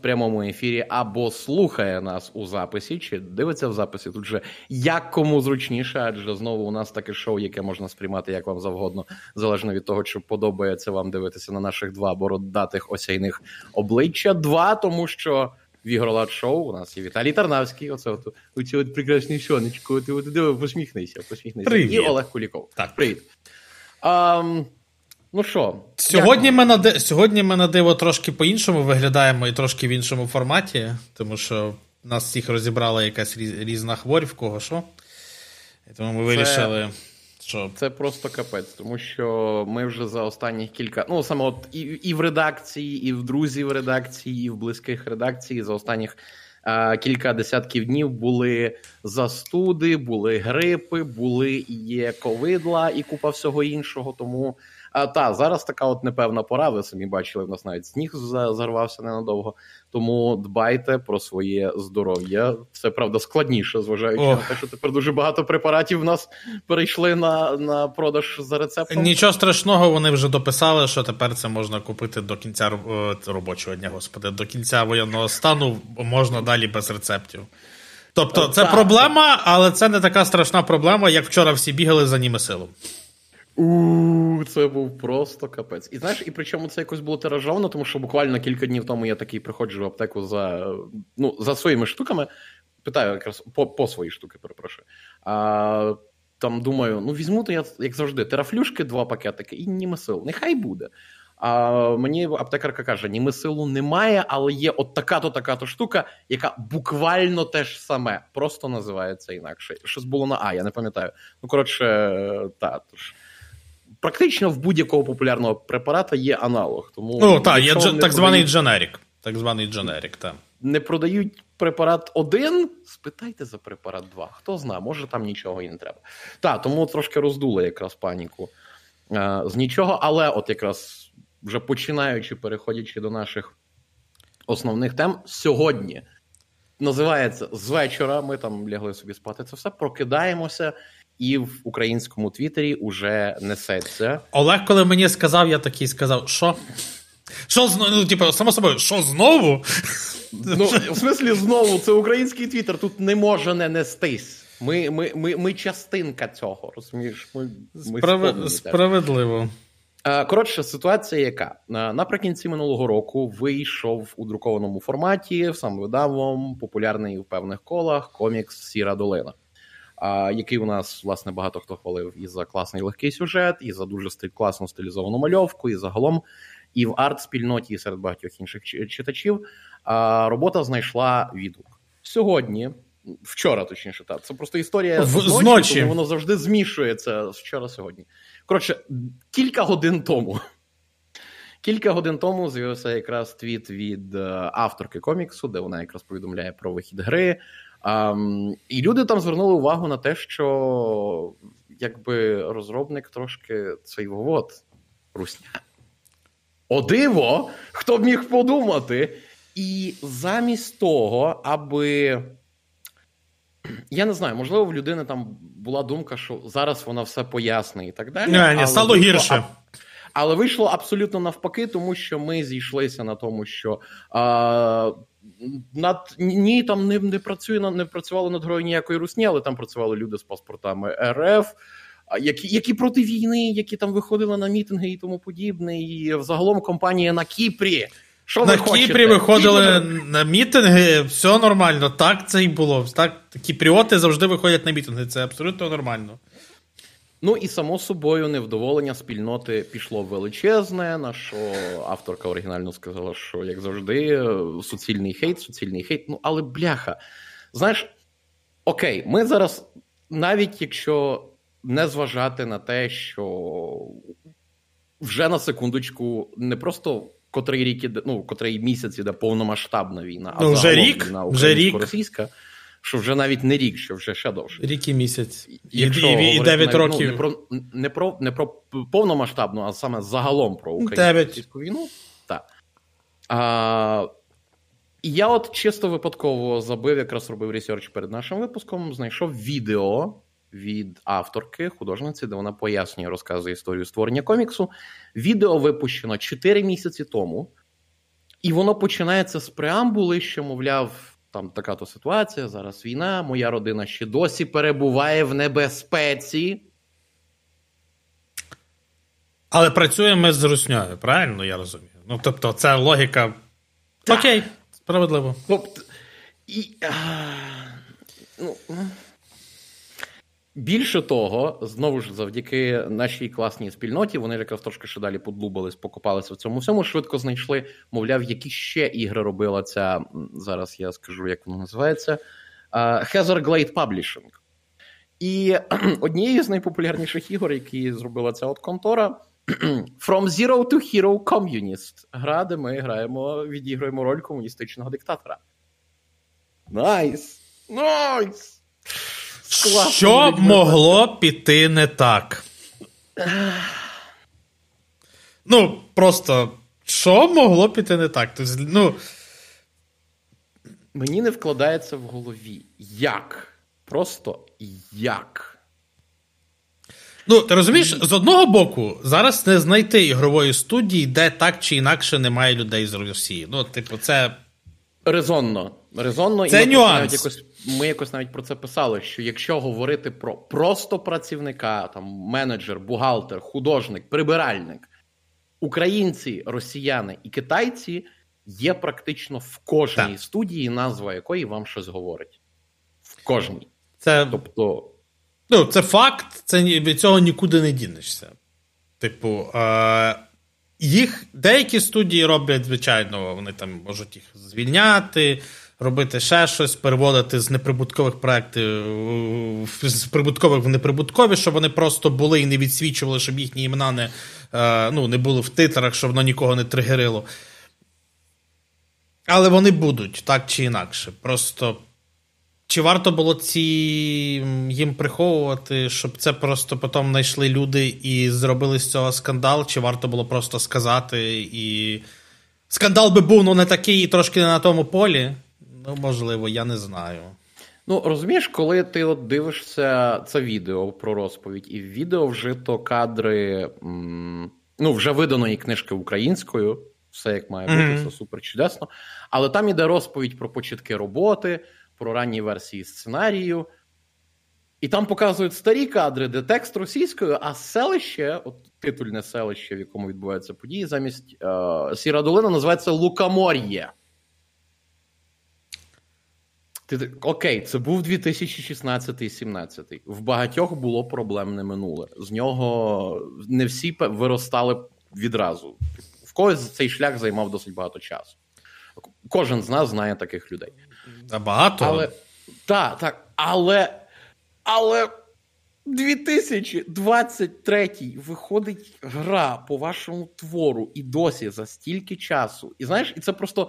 прямому ефірі або слухає нас у записі, чи дивиться в записі. Тут же як кому зручніше, адже знову у нас таке шоу, яке можна сприймати як вам завгодно, залежно від того, чи подобається вам дивитися на наших два бородатих осяйних обличчя. Два, тому що. В ігролад шоу у нас є Віталій Тарнавський. Оце от оці от прекрасне сонечко. Ти от посміхнися, посміхнися. Привіт. І Олег Куліков. Так. Привіт. А, ну що, Сьогодні ми, на ди... Сьогодні ми на диво трошки по-іншому виглядаємо і трошки в іншому форматі, тому що нас всіх розібрала якась різ- різна хворь, в кого що. І тому ми вирішили, що. Це просто капець, тому що ми вже за останні кілька. Ну, саме от і, і в редакції, і в друзів редакції, і в близьких редакцій за останніх а, кілька десятків днів були застуди, були грипи, були і є ковидла і купа всього іншого. Тому а, та зараз така от непевна пора. Ви самі бачили, в нас навіть сніг зарвався ненадовго. Тому дбайте про своє здоров'я. Це правда складніше, зважаючи Ох. на те, що тепер дуже багато препаратів в нас перейшли на, на продаж за рецептом. Нічого страшного, вони вже дописали, що тепер це можна купити до кінця е, робочого дня, господи, до кінця воєнного стану можна далі без рецептів. Тобто, це Так. проблема, але це не така страшна проблема, як вчора всі бігали за німи силом. Це був просто капець. І знаєш, і причому це якось було тиражовано, тому що буквально кілька днів тому я такий приходжу в аптеку за ну, за своїми штуками. Питаю якраз по, по свої штуки, перепрошую. А, там думаю, ну візьму то я, як завжди, терафлюшки, два пакетики і німесил. Нехай буде. А мені аптекарка каже: німесилу немає, але є от така-то, така-то штука, яка буквально те ж саме, просто називається інакше. Щось було на А, я не пам'ятаю. Ну, коротше, та, тож. Практично в будь-якого популярного препарата є аналог. Тому Ну, так, є дж- так званий продають- дженерік. Так званий дженерік, так. не продають препарат один, спитайте за препарат 2. Хто знає, може там нічого і не треба. Так, тому трошки роздули якраз паніку е, з нічого, але от якраз вже починаючи, переходячи до наших основних тем, сьогодні називається з вечора. Ми там лягли собі спати. Це все прокидаємося, і в українському твіттері уже несеться. Олег, коли мені сказав, я такий сказав, що? Що знову? Ну, типу, само собою, що знову? Ну, в смислі, знову, це український твіттер, тут не може не нестись. Ми, ми, ми, ми частинка цього, розумієш? Ми, ми Справ... Справедливо. Е, Коротше, ситуація яка? Е, Наприкінці минулого року вийшов у друкованому форматі, сам видавом, популярний в певних колах комікс Сіра Долина. Який у нас, власне, багато хто хвалив і за класний легкий сюжет, і за дуже стиль, класну стилізовану мальовку, і загалом, і в арт-спільноті, і серед багатьох інших читачів. Робота знайшла відгук. Сьогодні, вчора, точніше, так. Це просто історія В- з ночі, зночі. тому воно завжди змішується з вчора сьогодні. Коротше, кілька годин тому. Кілька годин тому з'явився якраз твіт від е, авторки коміксу, де вона якраз повідомляє про вихід гри. Ам, і люди там звернули увагу на те, що якби розробник трошки цей вот русня. О диво! Хто б міг подумати? І замість того, аби. Я не знаю, можливо, в людини там була думка, що зараз вона все пояснить і так далі. Ні, ні, але стало гірше. Але вийшло абсолютно навпаки, тому що ми зійшлися на тому, що а, над ні, там не, не працює на- не працювали над грою ніякої русні, але там працювали люди з паспортами РФ, які, які проти війни, які там виходили на мітинги і тому подібне. І взагалом компанія на Кіпрі. Що На ви хочете? Кіпрі виходили Кіпр- на мітинги, все нормально. Так це і було. Так, кіпріоти завжди виходять на мітинги. Це абсолютно нормально. Ну і само собою невдоволення спільноти пішло величезне. На що авторка оригінально сказала, що як завжди, суцільний хейт, суцільний хейт. Ну але бляха. Знаєш, окей, ми зараз, навіть якщо не зважати на те, що вже на секундочку не просто котрий рік іде, ну котрий місяць іде повномасштабна війна, а Ну, вже рік, війна вже рік. Що вже навіть не рік, що вже ще довше. Рік і місяць. І, Якщо і, і говорити 9 навіть, років. Ну, не, про, не, про, не про повномасштабну, а саме загалом про українську російську війну. Так. А, і я от чисто випадково забив, якраз робив ресерч перед нашим випуском, знайшов відео від авторки, художниці, де вона пояснює, розказує історію створення коміксу. Відео випущено 4 місяці тому. І воно починається з преамбули, що, мовляв, там така то ситуація, зараз війна, моя родина ще досі перебуває в небезпеці. Але працюємо ми з русньою, правильно я розумію? Ну, тобто, це логіка. Так. Окей, справедливо. Тобто, і, а, ну, Більше того, знову ж завдяки нашій класній спільноті, вони якраз трошки ще далі подлубались, покопалися в цьому всьому, швидко знайшли, мовляв, які ще ігри робила ця. Зараз я скажу, як воно називається. Glade Publishing. І однією з найпопулярніших ігор, які зробила ця от контора, From Zero to Hero Communist. Гра, де ми граємо, відіграємо роль комуністичного диктатора. Найс! Найс! Класно, Що могло піти не так? Ну, просто що могло піти не так? Тобто, ну... Мені не вкладається в голові. Як? Просто як? Ну, ти розумієш, з одного боку, зараз не знайти ігрової студії, де так чи інакше немає людей з Росії. Ну, типу, це. Резонно. Резонно це і нюанс. Якось, ми якось навіть про це писали: що якщо говорити про просто працівника, там менеджер, бухгалтер, художник, прибиральник, українці, росіяни і китайці є практично в кожній так. студії, назва якої вам щось говорить. В кожній. Це... Тобто. Ну, це факт, це від цього нікуди не дінешся. Типу, е- їх деякі студії роблять, звичайно, вони там можуть їх звільняти, робити ще щось, переводити з неприбуткових проєктів з прибуткових в неприбуткові, щоб вони просто були і не відсвічували, щоб їхні імена не е- ну, не були в титрах, щоб воно нікого не тригерило. Але вони будуть так чи інакше. Просто чи варто було ці їм приховувати, щоб це просто потім знайшли люди і зробили з цього скандал? Чи варто було просто сказати і. Скандал би був ну не такий і трошки не на тому полі? Ну, можливо, я не знаю. Ну, розумієш, коли ти от дивишся це відео про розповідь, і в відео вжито кадри ну, вже виданої книжки українською, все як має бути, mm-hmm. все супер чудесно. Але там іде розповідь про початки роботи про ранні версії сценарію. І там показують старі кадри, де текст російською, а селище, от титульне селище, в якому відбуваються події, замість е, Сіра Долина називається Лукамор'є. Ти, Окей, це був 2016-17. В багатьох було проблемне минуле. З нього не всі виростали відразу. В когось цей шлях займав досить багато часу. Кожен з нас знає таких людей. Багато. Але так, так. Але але 2023 виходить гра по вашому твору і досі за стільки часу. І знаєш, і це просто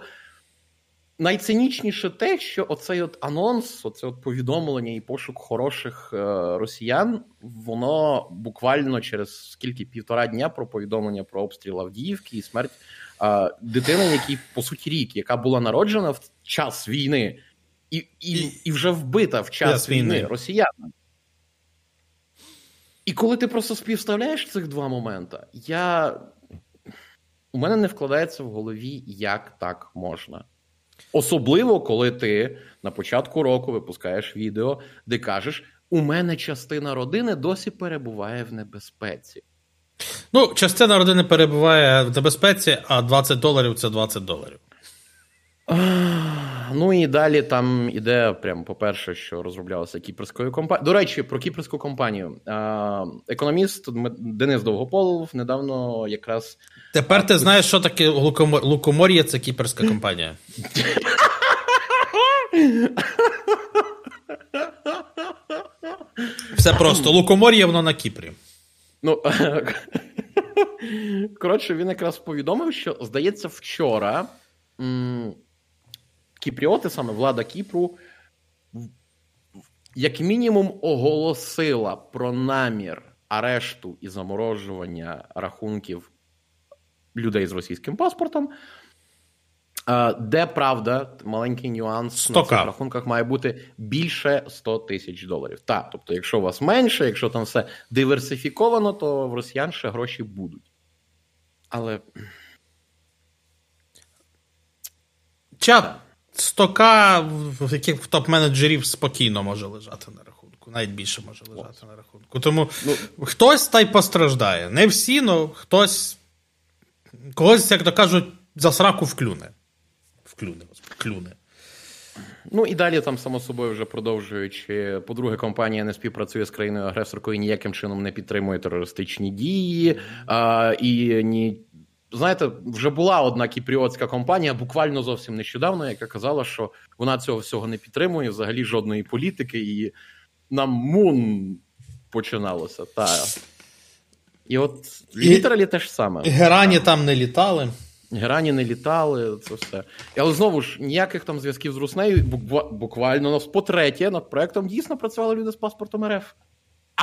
найцинічніше те, що оцей от анонс, оце от повідомлення і пошук хороших е, росіян, воно буквально через скільки півтора дня про повідомлення про обстріл Авдіївки і смерть е, дитини, якій по суті рік, яка була народжена в час війни і і, і вже вбита в час війни, війни росіянами. І коли ти просто співставляєш цих два моменти, я... у мене не вкладається в голові, як так можна. Особливо, коли ти на початку року випускаєш відео, де кажеш: у мене частина родини досі перебуває в небезпеці. Ну, частина родини перебуває в небезпеці, а 20 доларів це 20 доларів. Ну і далі там іде, прямо, по-перше, що розроблялося кіпрською компанією. До речі, про кіпрську компанію. Економіст Денис Довгополов недавно якраз. Тепер ти знаєш, що таке Лукомор'я це кіпрська компанія. Все просто. Лукомор'я воно на Кіпрі. Ну, коротше, він якраз повідомив, що, здається, вчора кіпріоти, саме влада Кіпру, як мінімум, оголосила про намір арешту і заморожування рахунків людей з російським паспортом. Де правда, маленький нюанс 100К. на цих рахунках має бути більше 100 тисяч доларів. Так, тобто, якщо у вас менше, якщо там все диверсифіковано, то в росіян ще гроші будуть. Але Чат 100к в яких топ-менеджерів спокійно може лежати на рахунку, навіть більше може лежати на рахунку. Тому ну, хтось та й постраждає. Не всі, але хтось когось, як то кажуть, за сраку вклюне. Вклюне, вклюне. Ну і далі там, само собою, вже продовжуючи, по-друге, компанія не співпрацює з країною агресоркою, ніяким чином не підтримує терористичні дії. А, І ні. Знаєте, вже була одна кіпріотська компанія, буквально зовсім нещодавно, яка казала, що вона цього всього не підтримує, взагалі жодної політики, і нам мун починалося. Та. І от літералі те ж саме. Герані там не літали. Герані не літали, це все. Але знову ж ніяких там зв'язків з Руснею, буквально по-третє, над проектом дійсно працювали люди з паспортом РФ.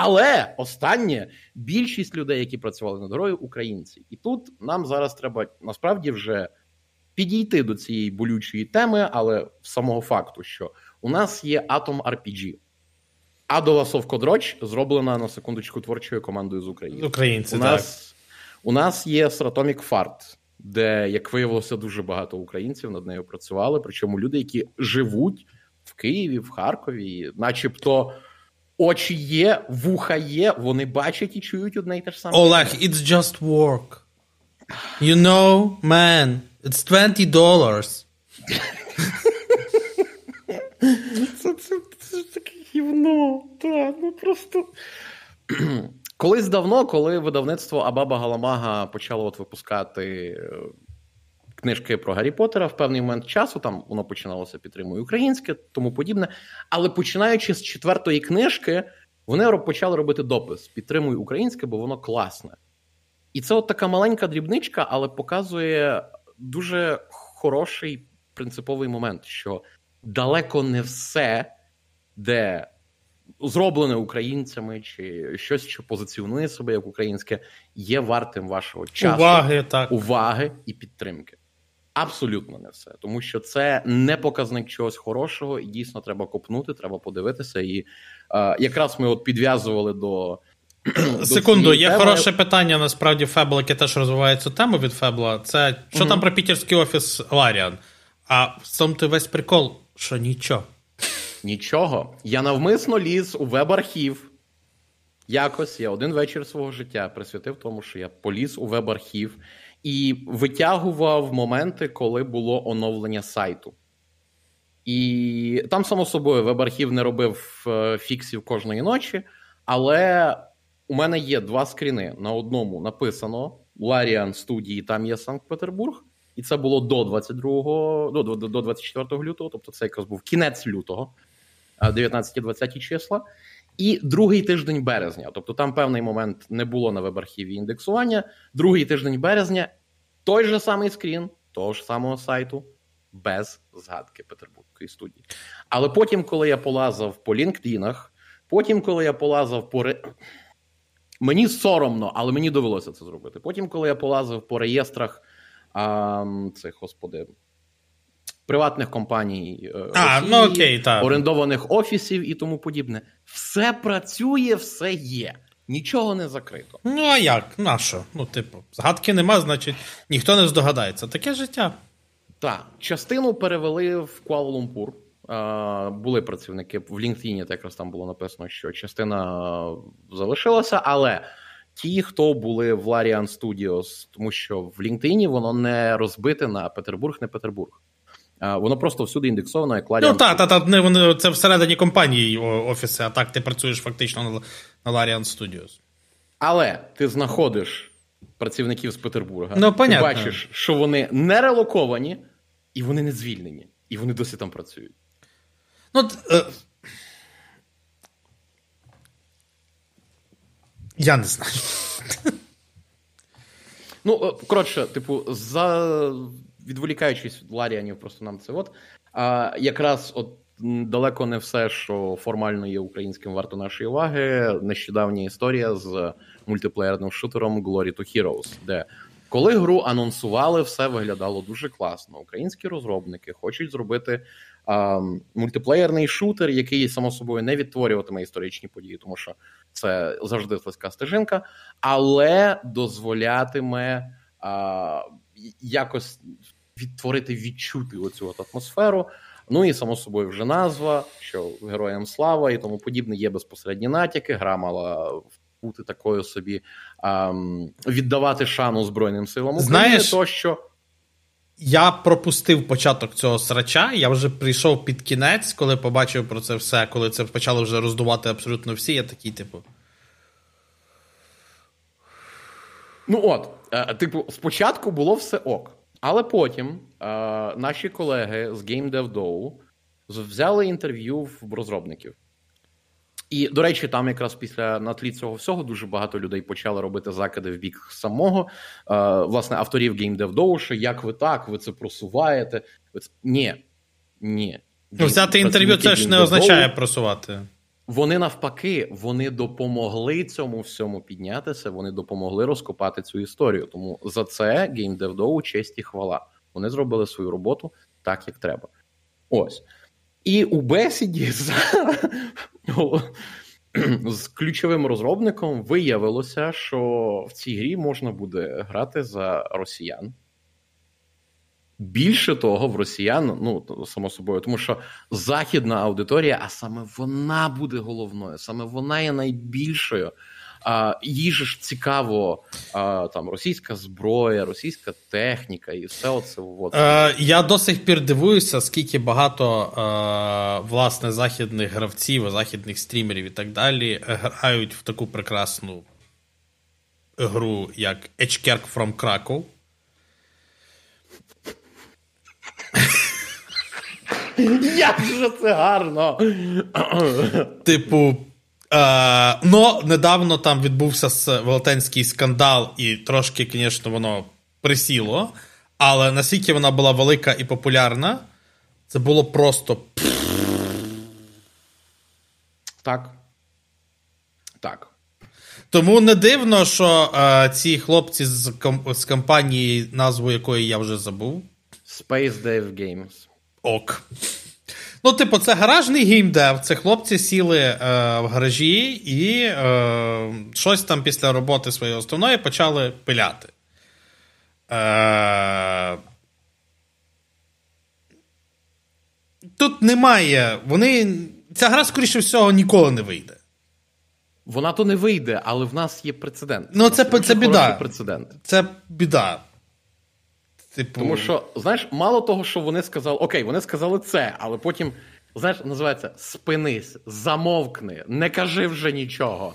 Але останнє більшість людей, які працювали над грою, українці. І тут нам зараз треба насправді вже підійти до цієї болючої теми, але самого факту, що у нас є Atom RPG. Адола Совкодроч зроблена на секундочку творчою командою з України. Українці, у так. нас у нас є Stratonic Fart, де, як виявилося, дуже багато українців над нею працювали. Причому люди, які живуть в Києві, в Харкові, начебто. Очі є, вуха є, вони бачать і чують одне і те ж саме. Олег, it's just work. You know, man, it's 20 dollars. Це, це, це таке гівно. Так, ну просто. Колись давно, коли видавництво Абаба Галамага почало от випускати книжки про Гаррі Поттера в певний момент часу, там воно починалося підтримує українське, тому подібне. Але починаючи з четвертої книжки, вони почали робити допис Підтримуй українське, бо воно класне. І це от така маленька дрібничка, але показує дуже хороший принциповий момент, що далеко не все, де зроблене українцями, чи щось, що позиціонує себе як українське, є вартим вашого часу, уваги, так. уваги і підтримки. Абсолютно не все, тому що це не показник чогось хорошого, і дійсно треба копнути, треба подивитися. І е, якраз ми от підв'язували до. Секунду, є теми. хороше питання. Насправді Фебл, яке теж розвиває цю тему від Фебла. Це що угу. там про пітерський офіс Ларіан? А в цьому ти весь прикол, що нічого. Нічого. Я навмисно ліз у веб-архів. Якось я один вечір свого життя присвятив тому, що я поліз у веб-архів і витягував моменти, коли було оновлення сайту. І там, само собою, веб-архів не робив е, фіксів кожної ночі, але у мене є два скріни. На одному написано Ларіан студії, там є Санкт-Петербург, і це було до 22 до, до, до 24 лютого, тобто це якраз був кінець лютого, 19-20 числа. І другий тиждень березня, тобто там певний момент не було на веб-архіві індексування. Другий тиждень березня той же самий скрін того ж самого сайту, без згадки Петербурзької студії. Але потім, коли я полазав по LinkedIn, потім, коли я полазав по мені соромно, але мені довелося це зробити. Потім, коли я полазив по реєстрах а, цих господи. Приватних компаній е, а, Росії, ну окей, так. орендованих офісів і тому подібне. Все працює, все є. Нічого не закрито. Ну, а як? На що? Ну, типу, згадки нема, значить, ніхто не здогадається. Таке життя. Так. Частину перевели в Куала-Лумпур. Були працівники в LinkedIn, так якраз там було написано, що частина залишилася, але ті, хто були в Larian Studios, тому що в LinkedIn воно не розбите на Петербург, не Петербург. Воно просто всюди індексовано, як Larian Ну, так, та, вони, це всередині компанії офіси, а так ти працюєш фактично на, на Larian Studios. Але ти знаходиш працівників з Петербурга, ну, ти бачиш, що вони не релоковані і вони не звільнені, і вони досі там працюють. Ну, е... Я не знаю. Ну, е, коротше, типу, за відволікаючись від Ларіанів, просто нам це от. А якраз от далеко не все, що формально є українським, варто нашої уваги. Нещодавня історія з мультиплеєрним шутером Glory to Heroes, де коли гру анонсували, все виглядало дуже класно. Українські розробники хочуть зробити а, мультиплеєрний шутер, який само собою не відтворюватиме історичні події, тому що це завжди слизька стежинка, але дозволятиме а, якось відтворити, відчути оцю от атмосферу. Ну і само собою вже назва, що героям слава і тому подібне є безпосередні натяки. Гра мала бути такою собі а, віддавати шану Збройним силам України. Знаєш, то що. Я пропустив початок цього срача. Я вже прийшов під кінець, коли побачив про це все, коли це почали вже роздувати абсолютно всі. Я такий, типу. Ну от, е, типу, спочатку було все ок. Але потім е, наші колеги з Game Dev взяли інтерв'ю в розробників. І, до речі, там якраз після на тлі цього всього дуже багато людей почали робити закиди в бік самого е, власне авторів Game Dev що як ви так, ви це просуваєте? Ні. Ні. Ну, взяти інтерв'ю це ж не означає просувати. Вони навпаки, вони допомогли цьому всьому піднятися. Вони допомогли розкопати цю історію. Тому за це GameDevDow честь і хвала. Вони зробили свою роботу так, як треба. Ось. І у бесіді з, з ключовим розробником виявилося, що в цій грі можна буде грати за росіян. Більше того, в росіян, ну само собою, тому що західна аудиторія, а саме вона буде головною, саме вона є найбільшою. А, Їй ж цікаво а, там російська зброя, російська техніка і все оце. От. Е, Я до сих пір дивуюся, скільки багато е, власне західних гравців, західних стрімерів і так далі грають в таку прекрасну гру, як Edgekerk from Krakow. Як же це гарно! Типу. Е, Но недавно там відбувся велетенський скандал, і трошки, звісно, воно присіло. Але наскільки вона була велика і популярна, це було просто. Так. Так. Тому не дивно, що е, ці хлопці з ком- з компанії, назву якої я вже забув. Space Dave Games. Ок. Ну, типу, це гаражний геймдев. Це хлопці сіли е, в гаражі і е, щось там після роботи своєї основної почали пиляти. Е, Тут немає. Вони. Ця гра, скоріше всього, ніколи не вийде. Вона то не вийде, але в нас є прецедент. Ну, це, це, це біда. Прецедент. Це біда. Типу... Тому що, знаєш, мало того, що вони сказали, окей, вони сказали це, але потім, знаєш, називається спинись, замовкни, не кажи вже нічого.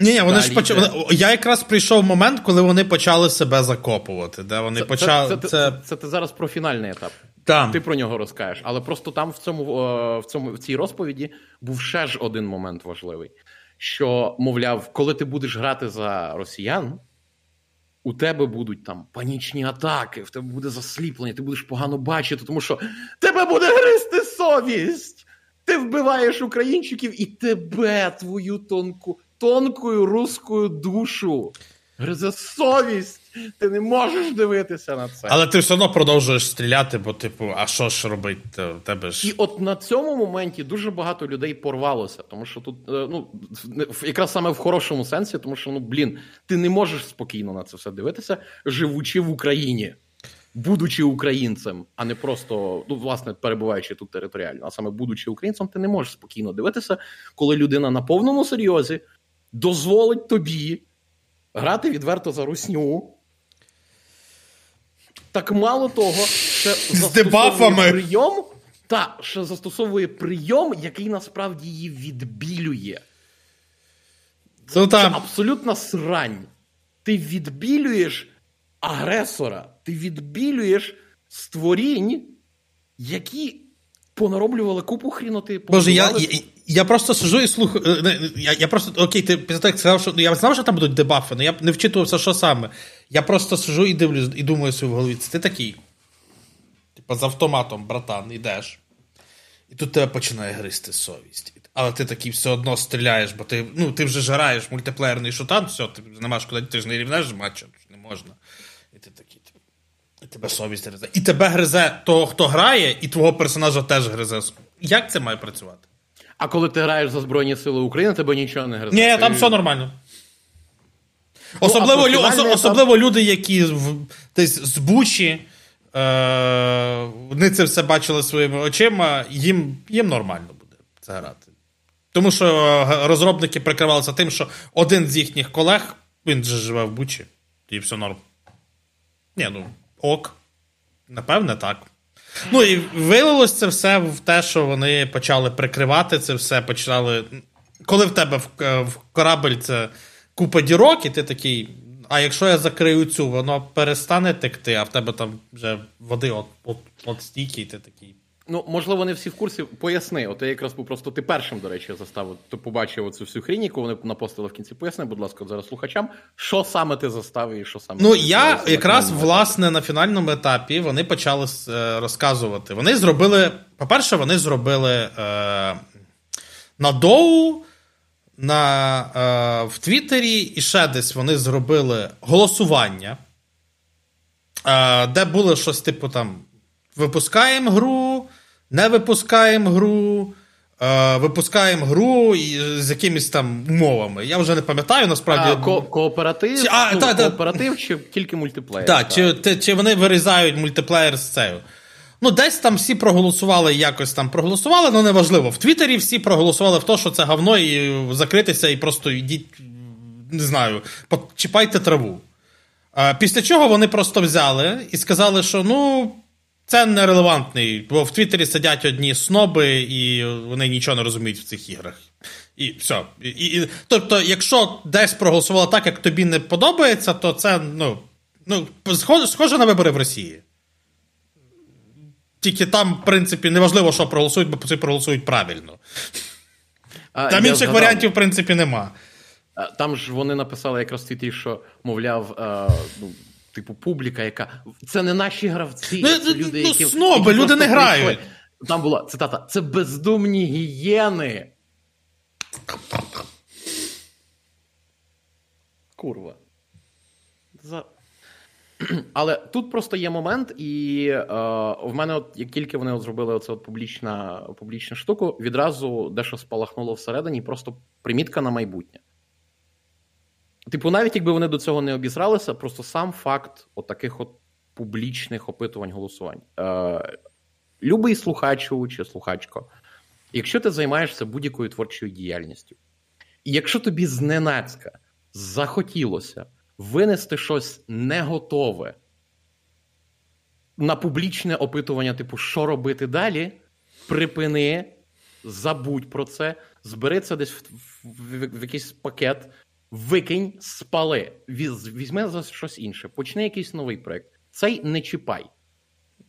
Ні, ні, вони ж почали. Я якраз прийшов момент, коли вони почали себе закопувати. Де вони це, почали. Це, це, це, це, ти зараз про фінальний етап. Там. Ти про нього розкажеш. Але просто там в цьому, в цьому в цій розповіді був ще ж один момент важливий: що, мовляв, коли ти будеш грати за росіян у тебе будуть там панічні атаки, в тебе буде засліплення, ти будеш погано бачити, тому що тебе буде гризти совість. Ти вбиваєш українчиків і тебе, твою тонку, тонкою руською душу. Гризе совість. Ти не можеш дивитися на це. Але ти все одно продовжуєш стріляти, бо, типу, а що ж робити? тебе ж... І от на цьому моменті дуже багато людей порвалося, тому що тут, е, ну, якраз саме в хорошому сенсі, тому що, ну, блін, ти не можеш спокійно на це все дивитися, живучи в Україні, будучи українцем, а не просто, ну, власне, перебуваючи тут територіально, а саме будучи українцем, ти не можеш спокійно дивитися, коли людина на повному серйозі дозволить тобі грати відверто за русню. Так мало того, що застосовує прийом, та що застосовує прийом, який насправді її відбілює. Це, ну, це абсолютна срань. Ти відбілюєш агресора, ти відбілюєш створінь, які понароблювали купу хріноти. Боже, я я, я просто сижу і слухаю. Е, я я просто окей, ти після того, як сказав, що я знав, що там будуть дебафи, але я не вчитувався, що саме. Я просто сижу і дивлюсь, і думаю собі в голові, це ти такий. Типа з автоматом, братан, йдеш. І тут тебе починає гристи совість. Але ти такий все одно стріляєш, бо ти ну, ти вже жираєш мультиплеєрний шутан, все, ти не маєш куди, ти ж не рівнеш матча, не можна. І ти такий. І тебе совість гризе. І тебе гризе того, хто грає, і твого персонажа теж гризе. Як це має працювати? А коли ти граєш за Збройні Сили України, тебе нічого не гризе. Ні, там все нормально. Ну, особливо лю, ос, особливо люди, які в, десь з Бучі, Е, Вони це все бачили своїми очима, їм, їм нормально буде це грати. Тому що е, розробники прикривалися тим, що один з їхніх колег, він же живе в Бучі, і все норм. Ні, ну, ок. Напевне, так. Ну і вилилось це все в те, що вони почали прикривати це все, почали. Коли в тебе в, в корабель це купа дірок, і ти такий. А якщо я закрию цю, воно перестане текти, а в тебе там вже води от от, от стільки, і ти такий. Ну, можливо, не всі в курсі. Поясни. От я якраз був просто ти першим, до речі, заставив. Ти побачив оцю всю хрінь, яку вони напостили в кінці. Поясни, будь ласка, зараз слухачам, що саме ти заставив і що саме. Ну, я якраз власне на фінальному етапі вони почали е, розказувати. Вони зробили. По-перше, вони зробили е, на доу. На, е, В Твіттері і ще десь вони зробили голосування, е, де було щось типу там: випускаємо гру, не випускаємо гру, е, випускаємо гру з якимись там умовами. Я вже не пам'ятаю, насправді. А, ко- кооператив а, ну, та, кооператив та, чи тільки мультиплеєр? Так, чи, чи вони вирізають мультиплеєр з цею. Ну, десь там всі проголосували, якось там проголосували, ну неважливо. В Твіттері всі проголосували в те, що це говно, і закритися, і просто йдіть, не знаю, почіпайте траву. Після чого вони просто взяли і сказали, що ну, це нерелевантний, бо в Твіттері сидять одні сноби, і вони нічого не розуміють в цих іграх. І все. І, і, Тобто, якщо десь проголосувало так, як тобі не подобається, то це ну, ну, схоже на вибори в Росії. Тільки там, в принципі, неважливо, що проголосують, бо це проголосують правильно. А, Там інших згадав. варіантів, в принципі, нема. Там ж вони написали якраз твіті, що, мовляв, а, ну, типу, публіка, яка. Це не наші гравці. Ну, це люди, ну, які, сноби, які люди не грають. Прийшли. Там була цитата: це бездумні гієни. Курва. За... Але тут просто є момент, і е, в мене, от як тільки вони от зробили оце от публічна публічну штуку, відразу дещо спалахнуло всередині, просто примітка на майбутнє. Типу, навіть якби вони до цього не обізралися, просто сам факт от таких от публічних опитувань голосувань. Е, Любий слухачу чи слухачко, якщо ти займаєшся будь-якою творчою діяльністю, і якщо тобі зненацька захотілося винести щось не готове на публічне опитування, типу, що робити далі, припини, забудь про це, збери це десь в, в, в, в якийсь пакет, викинь, спали, візьми за щось інше, почни якийсь новий проєкт. Цей не чіпай.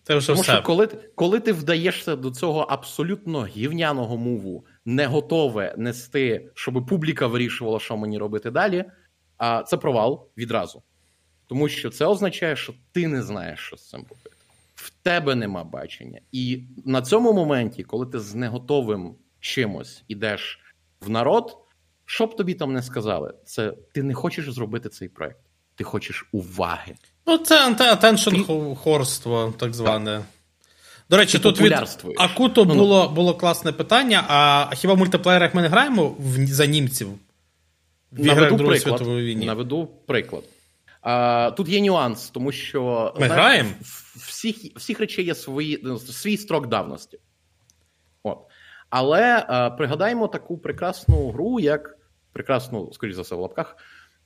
Це вже Тому все. що коли коли ти вдаєшся до цього абсолютно гівняного муву, не готове нести, щоб публіка вирішувала, що мені робити далі, а це провал відразу. Тому що це означає, що ти не знаєш, що з цим робити. В тебе нема бачення. І на цьому моменті, коли ти з неготовим чимось ідеш в народ, що б тобі там не сказали, це ти не хочеш зробити цей проект, ти хочеш уваги. Ну, це attention хорство, так зване. Так. До речі, ти тут від Акуто ну, було було класне питання. А хіба в мультиплеєрах ми не граємо в, за німців? Наведу приклад. Наведу приклад. А, Тут є нюанс, тому що Ми знаєш, граємо? всіх всіх речей є свої, свій строк давності. От. Але а, пригадаємо таку прекрасну гру, як прекрасну, скоріш за все, в лапках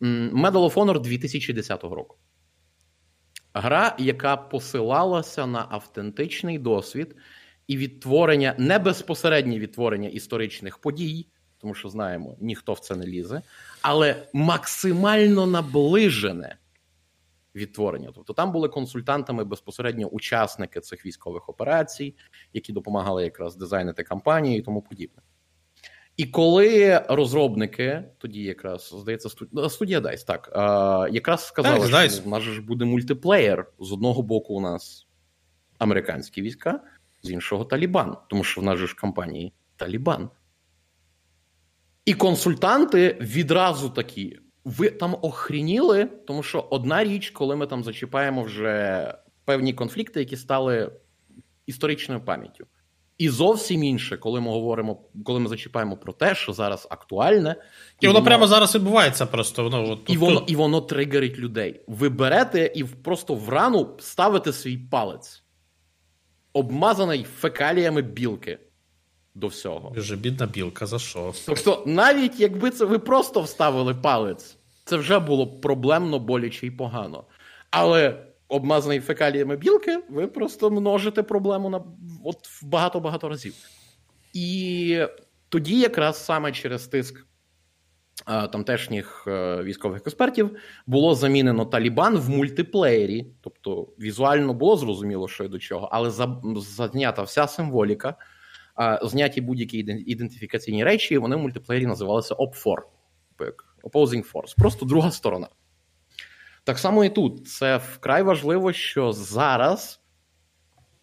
Medal of Honor 2010 року. Гра, яка посилалася на автентичний досвід і відтворення, не безпосереднє відтворення історичних подій, тому що знаємо, ніхто в це не лізе, але максимально наближене відтворення. Тобто там були консультантами безпосередньо учасники цих військових операцій, які допомагали якраз дизайнити кампанії і тому подібне. І коли розробники, тоді якраз здається, ну, студія Dice, так якраз сказали, так, що у нас ж буде мультиплеєр. З одного боку, у нас американські війська, з іншого Талібан, тому що в нас же ж компанії Талібан. І консультанти відразу такі. Ви там охрініли, тому що одна річ, коли ми там зачіпаємо вже певні конфлікти, які стали історичною пам'яттю. І зовсім інше, коли ми говоримо, коли ми зачіпаємо про те, що зараз актуальне, і, і воно, воно прямо зараз відбувається. Просто воно от, і воно і воно тригерить людей. Ви берете і просто в рану ставите свій палець, обмазаний фекаліями білки до всього. Дуже бідна білка, за що? Тобто, навіть якби це ви просто вставили палець, це вже було проблемно, боляче і погано. Але обмазаний фекаліями білки, ви просто множите проблему на от в багато-багато разів. І тоді, якраз саме через тиск тамтешніх військових експертів було замінено Талібан в мультиплеєрі, тобто візуально було зрозуміло, що й до чого, але знята вся символіка, зняті будь-які ідентифікаційні речі, вони в мультиплеєрі називалися OpFor, Opposing Force, просто друга сторона. Так само і тут. Це вкрай важливо, що зараз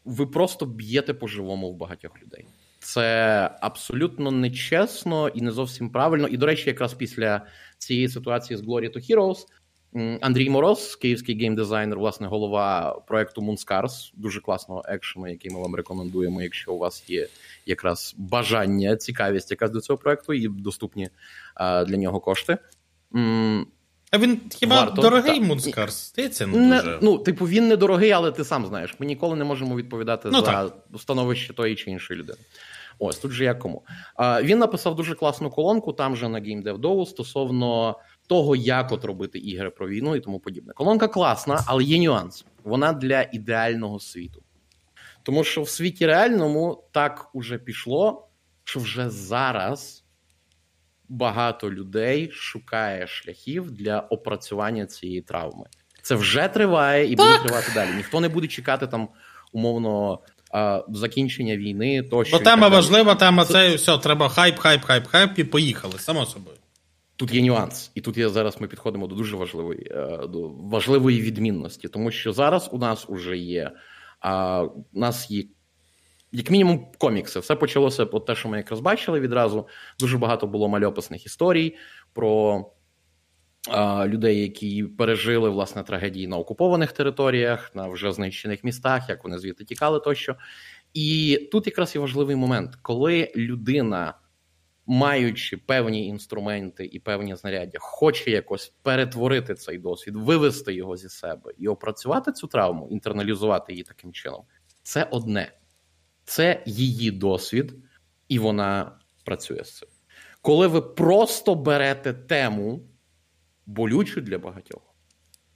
ви просто б'єте по-живому в багатьох людей. Це абсолютно нечесно і не зовсім правильно. І, до речі, якраз після цієї ситуації з Glory to Heroes Андрій Мороз, київський геймдизайнер, власне, голова проекту Moonscars, дуже класного екшену, який ми вам рекомендуємо, якщо у вас є якраз бажання, цікавість якраз до цього проекту і доступні для нього кошти. А він хіба Варто, дорогий Мунскарс? Здається, не, не дуже. Ну, типу, він не дорогий, але ти сам знаєш. Ми ніколи не можемо відповідати ну, за так. становище тої чи іншої людини. Ось тут же як кому. А, Він написав дуже класну колонку там же на GameDev стосовно того, як от робити ігри про війну і тому подібне. Колонка класна, але є нюанс. Вона для ідеального світу. Тому що в світі реальному так уже пішло, що вже зараз багато людей шукає шляхів для опрацювання цієї травми. Це вже триває і так. буде тривати далі. Ніхто не буде чекати там умовно закінчення війни. Тощо Бо тема важлива, тема це все. Треба хайп, хайп, хайп, хайп, і поїхали, само собою. Тут є нюанс, і тут є зараз ми підходимо до дуже важливої е, до важливої відмінності, тому що зараз у нас уже є а, у нас є як мінімум, комікси. Все почалося от те, що ми якраз бачили відразу. Дуже багато було мальописних історій про а, людей, які пережили власне трагедії на окупованих територіях, на вже знищених містах, як вони звідти тікали тощо. І тут якраз є важливий момент, коли людина. Маючи певні інструменти і певні знаряддя, хоче якось перетворити цей досвід, вивести його зі себе і опрацювати цю травму, інтерналізувати її таким чином, це одне це її досвід, і вона працює з цим. Коли ви просто берете тему, болючу для багатьох,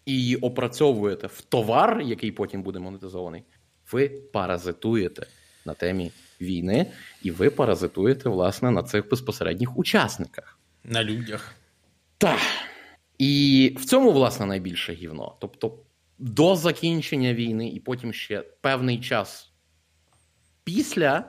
і її опрацьовуєте в товар, який потім буде монетизований, ви паразитуєте на темі війни, і ви паразитуєте, власне, на цих безпосередніх учасниках. На людях. Так. І в цьому, власне, найбільше гівно. Тобто, до закінчення війни, і потім ще певний час після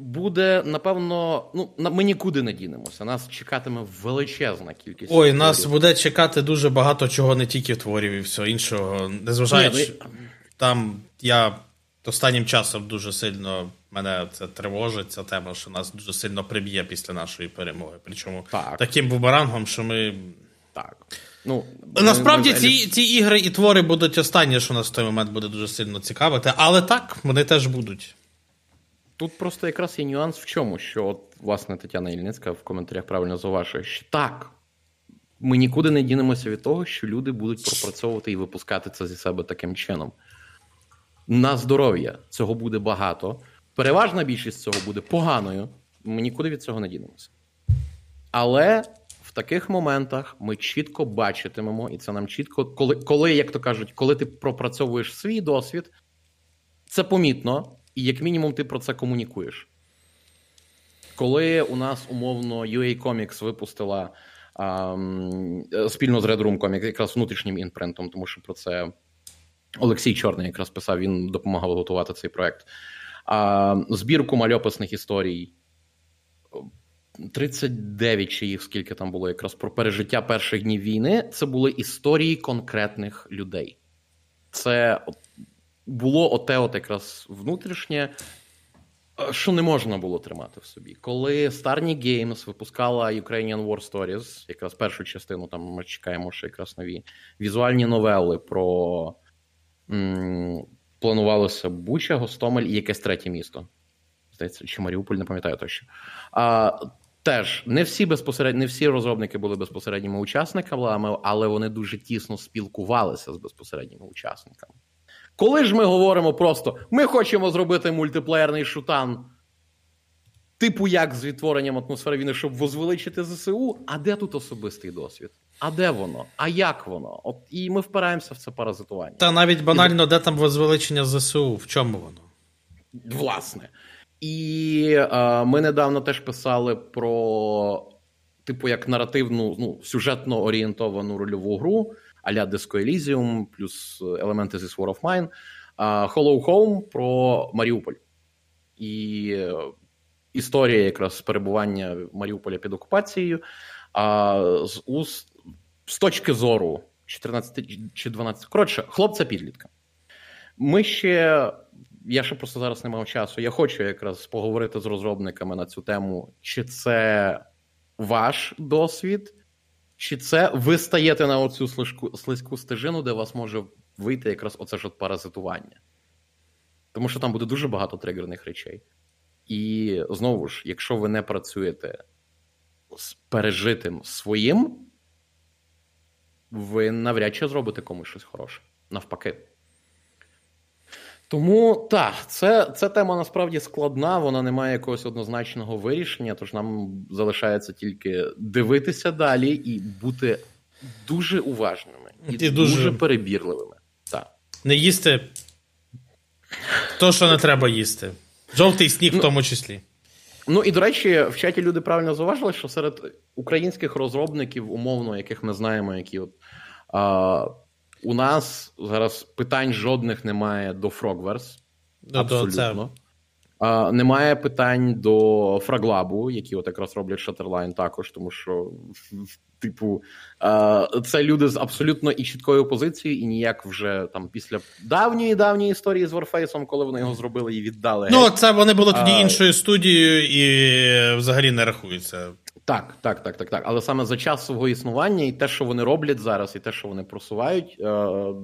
буде, напевно, ну, ми нікуди не дінемося. Нас чекатиме величезна кількість. Ой, творів. нас буде чекати дуже багато чого, не тільки творів і всього іншого. Незважаючи, ну... там я останнім часом дуже сильно. Мене це тривожить, ця тема, що нас дуже сильно приб'є після нашої перемоги. Причому так. таким бумерангом, що ми. Так. Ну, Насправді ці ці ігри і твори будуть останні, що нас в той момент буде дуже сильно цікавити, але так, вони теж будуть. Тут просто якраз є нюанс в чому, що, от, власне, Тетяна Ільницька в коментарях правильно зауважує, що так, ми нікуди не дінемося від того, що люди будуть пропрацьовувати і випускати це зі себе таким чином. На здоров'я цього буде багато. Переважна більшість цього буде поганою. Ми нікуди від цього не дінемося. Але в таких моментах ми чітко бачитимемо, і це нам чітко, коли, коли, як то кажуть, коли ти пропрацьовуєш свій досвід, це помітно, і як мінімум ти про це комунікуєш. Коли у нас умовно UA Comics випустила а, спільно з Red Room Comics якраз внутрішнім інпринтом, тому що про це Олексій Чорний якраз писав, він допомагав готувати цей проект. А, Збірку мальописних історій 39 чи їх скільки там було якраз про пережиття перших днів війни. Це були історії конкретних людей. Це було оте, от якраз внутрішнє, що не можна було тримати в собі. Коли Starny Games випускала Ukrainian War Stories, якраз першу частину, там ми чекаємо, що якраз нові візуальні новели про планувалося Буча, Гостомель і якесь третє місто. Здається, чи Маріуполь, не пам'ятаю точно. А, Теж не всі безпосередньо, не всі розробники були безпосередніми учасниками, але вони дуже тісно спілкувалися з безпосередніми учасниками. Коли ж ми говоримо просто: ми хочемо зробити мультиплеєрний шутан, типу як з відтворенням атмосфери війни, щоб возвеличити ЗСУ, а де тут особистий досвід? А де воно? А як воно? От і ми впираємося в це паразитування. Та навіть банально, і... де там возвеличення ЗСУ? В чому воно? Власне. І е, ми недавно теж писали про, типу, як наративну, ну, сюжетно орієнтовану рольову гру а-ля Disco Elysium, плюс елементи зі War of Mine, Hollow Home про Маріуполь. І історія якраз перебування Маріуполя під окупацією. А з уст з точки зору 14 чи 12. Коротше, хлопця підлітка. Ми ще. Я ще просто зараз не мав часу. Я хочу якраз поговорити з розробниками на цю тему, чи це ваш досвід, чи це ви стаєте на оцю слизьку, слизьку стежину, де вас може вийти якраз оце ж от паразитування? Тому що там буде дуже багато тригерних речей. І знову ж, якщо ви не працюєте з пережитим своїм, ви навряд чи зробите комусь щось хороше. Навпаки. Тому так, це це тема насправді складна, вона не має якогось однозначного вирішення, тож нам залишається тільки дивитися далі і бути дуже уважними і, і дуже... дуже перебірливими. Так. Не їсти то, що не треба їсти. Жовтий сніг, ну, в тому числі. Ну і до речі, в чаті люди правильно зауважили, що серед українських розробників, умовно, яких ми знаємо, які от. А, у нас зараз питань жодних немає до Frogverse. До, Абсолютно. А, Немає питань до Фраглабу, які от якраз роблять Шатерлайн також, тому що, типу, це люди з абсолютно і чіткою позицією, і ніяк вже там після давньої давньої історії з Warface, коли вони його зробили і віддали. Ну, це вони були тоді а... іншою студією і взагалі не рахуються. Так, так, так, так, так. Але саме за час свого існування і те, що вони роблять зараз, і те, що вони просувають, е,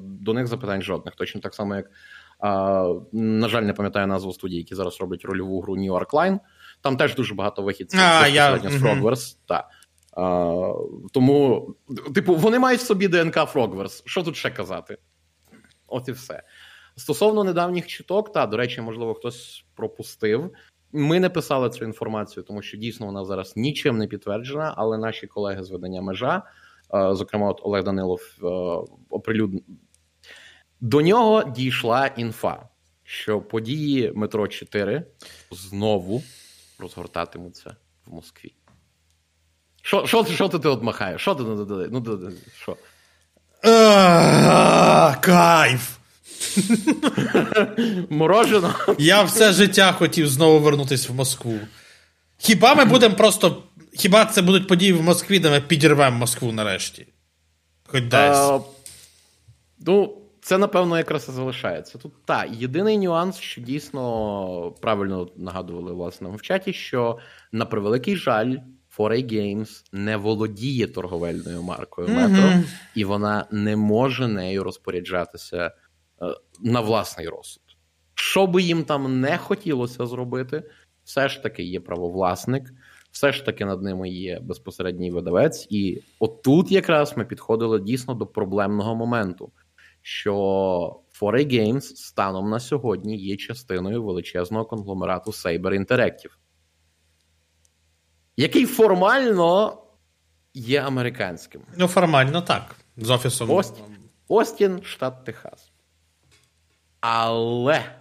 до них запитань жодних. Точно так само, як на жаль, не пам'ятаю назву студії, які зараз роблять рольову гру New York Line. Там теж дуже багато вихідців безпосередньо з Frogverse. Так. Тому, типу, вони мають в собі ДНК Frogverse. Що тут ще казати? От і все. Стосовно недавніх чуток, та, до речі, можливо, хтось пропустив. Ми не писали цю інформацію, тому що дійсно вона зараз нічим не підтверджена, але наші колеги з видання межа, е, зокрема, от Олег Данилов, е, оприлюднив. До нього дійшла інфа, що події метро 4 знову розгортатимуться в Москві. Що що, що ти от махаєш? Що ти ну, що? Кайф! Морожено. Я все життя хотів знову вернутися в Москву. Хіба ми будемо просто. Хіба це будуть події в Москві, де ми підірвемо Москву нарешті? Хоч десь. Ну, це, напевно, якраз і залишається. Тут та єдиний нюанс, що дійсно правильно нагадували власне в чаті, що на превеликий жаль. 4A Games не володіє торговельною маркою метро, mm-hmm. і вона не може нею розпоряджатися Е, на власний розсуд. Що би їм там не хотілося зробити, все ж таки є правовласник, все ж таки над ними є безпосередній видавець, і отут якраз ми підходили дійсно до проблемного моменту, що 4A Games станом на сьогодні є частиною величезного конгломерату Saber Interactive, який формально є американським. Ну, формально так. З офісом Остін, Остін, штат Техас. Але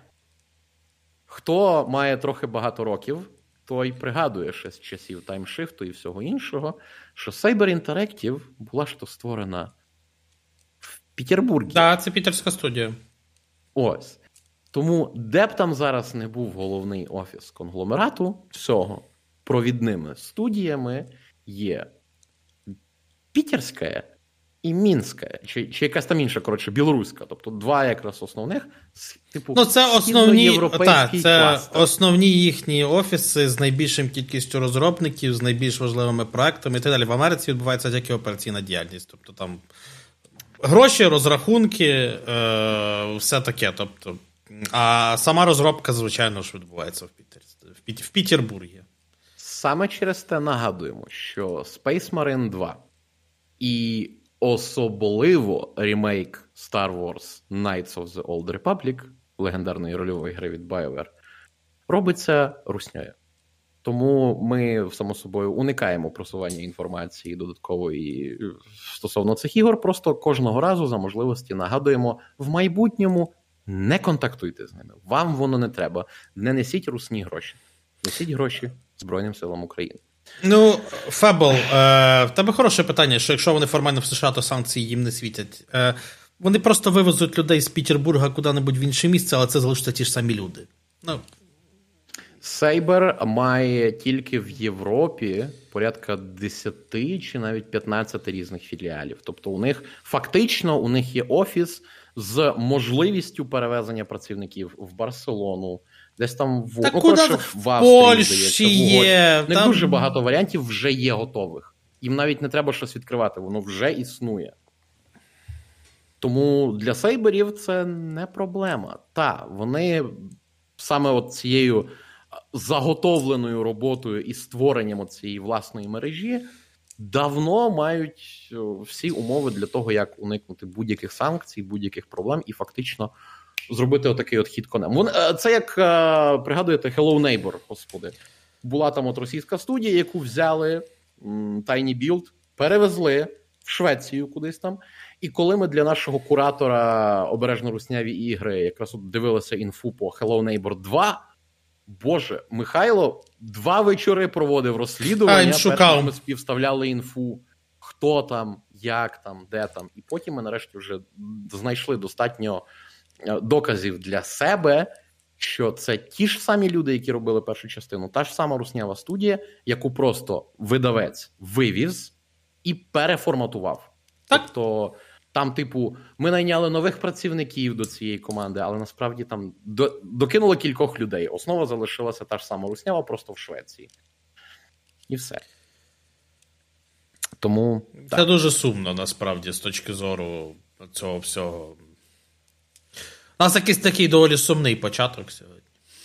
хто має трохи багато років, той пригадує ще з часів таймшифту і всього іншого, що Cyber Interactive була ж то створена в Петербургі. Так, це пітерська студія. Ось. Тому, де б там зараз не був головний офіс конгломерату, всього провідними студіями є Пітерська і Мінська, чи чи якась там інша, коротше, білоруська. Тобто два якраз основних, типу, ну, це основні та, це кластер. основні їхні офіси з найбільшим кількістю розробників, з найбільш важливими проектами і так далі. В Америці відбувається тільки операційна діяльність. Тобто там гроші, розрахунки, е, все таке. Тобто, А сама розробка, звичайно ж, відбувається в Пітер... в, в Пітербургі. Саме через те нагадуємо, що Space Marine 2 і особливо ремейк Star Wars Knights of the Old Republic, легендарної рольової гри від BioWare, робиться руснею. Тому ми, само собою, уникаємо просування інформації додаткової стосовно цих ігор. Просто кожного разу за можливості нагадуємо в майбутньому не контактуйте з ними. Вам воно не треба. Не несіть русні гроші. Несіть гроші Збройним силам України. Ну, Фебл, е, в тебе хороше питання, що якщо вони формально в США, то санкції їм не світять. Е, Вони просто вивезуть людей з Петербурга куди-небудь в інше місце, але це залишаться ті ж самі люди. Ну, Сейбер має тільки в Європі порядка 10 чи навіть 15 різних філіалів. Тобто, у них фактично у них є офіс з можливістю перевезення працівників в Барселону, десь там в, Та ну, куди коротше, в в Австрії, Польщі здається, є, там- дуже багато варіантів вже є готових. Їм навіть не треба щось відкривати, воно вже існує. Тому для сейберів це не проблема. Та, вони саме от цією заготовленою роботою і створенням цієї власної мережі давно мають всі умови для того, як уникнути будь-яких санкцій, будь-яких проблем, і фактично зробити отакий от хід конем. Вон, е, це як е, пригадуєте Hello Neighbor, господи. Була там от російська студія, яку взяли Tiny Build, перевезли в Швецію кудись там. І коли ми для нашого куратора обережно русняві ігри якраз от дивилися інфу по Hello Neighbor 2, Боже, Михайло два вечори проводив розслідування. А. Ми співставляли інфу, хто там, як там, де там. І потім ми нарешті вже знайшли достатньо доказів для себе, що це ті ж самі люди, які робили першу частину, та ж сама руснява студія, яку просто видавець вивіз і переформатував. Так. Тобто, там, типу, ми найняли нових працівників до цієї команди, але насправді там до, докинули кількох людей. Основа залишилася та ж сама руснява, просто в Швеції. І все. Тому Це так. дуже сумно, насправді, з точки зору цього всього. У нас якийсь такий доволі сумний початок сьогодні.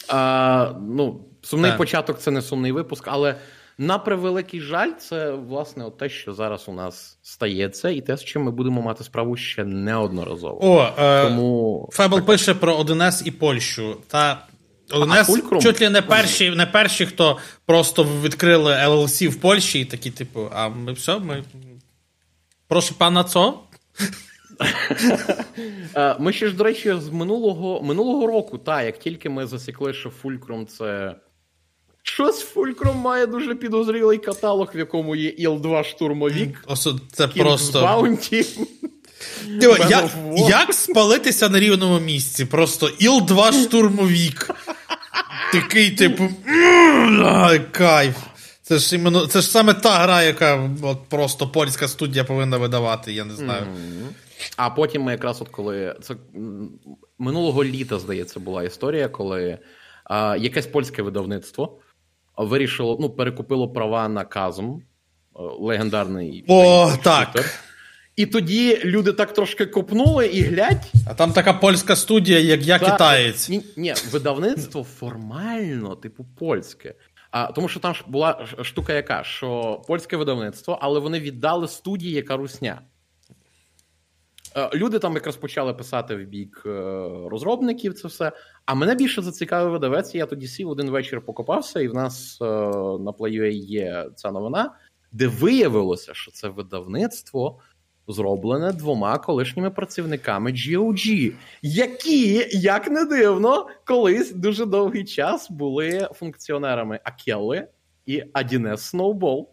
А, ну, сумний Так. початок це не сумний випуск, але на превеликий жаль, це власне от те, що зараз у нас стається, і те, з чим ми будемо мати справу ще неодноразово. О, е, Тому Фебл пише про 1С і Польщу. Та 1С чуть ли не перші, не перші, хто просто відкрили LLC в Польщі і такі, типу, а ми все, ми. Прошу пана ЦО? Е, Ми ще ж, до речі, з минулого минулого року, та як тільки ми засікли, що Fulcrum це. Щось Fulcrum має дуже підозрілий каталог, в якому є Іл-2 штурмовік, Це King's просто. Bounty. Диво, як, як спалитися на рівному місці? Просто Іл-2 штурмовік. Такий, типу. Кайф. Це ж іменно, це ж саме та гра, яка от просто польська студія повинна видавати, я не знаю. А потім ми якраз от коли це минулого літа, здається, була історія, коли а, якесь польське видавництво вирішило, ну, перекупило права на казм, е, легендарний О, шутер. так. І тоді люди так трошки копнули і глядь. А там така польська студія, як я та- китаєць. Ні, ні, видавництво формально, типу, польське. А, тому що там ж була штука яка, що польське видавництво, але вони віддали студії, яка русня. Е, Люди там якраз почали писати в бік е, розробників це все. А мене більше зацікавив видавець. Я тоді сів один вечір покопався, і в нас е, на Play.ua є ця новина, де виявилося, що це видавництво зроблене двома колишніми працівниками GOG, які, як не дивно, колись дуже довгий час були функціонерами Акелли і Адінес Snowball.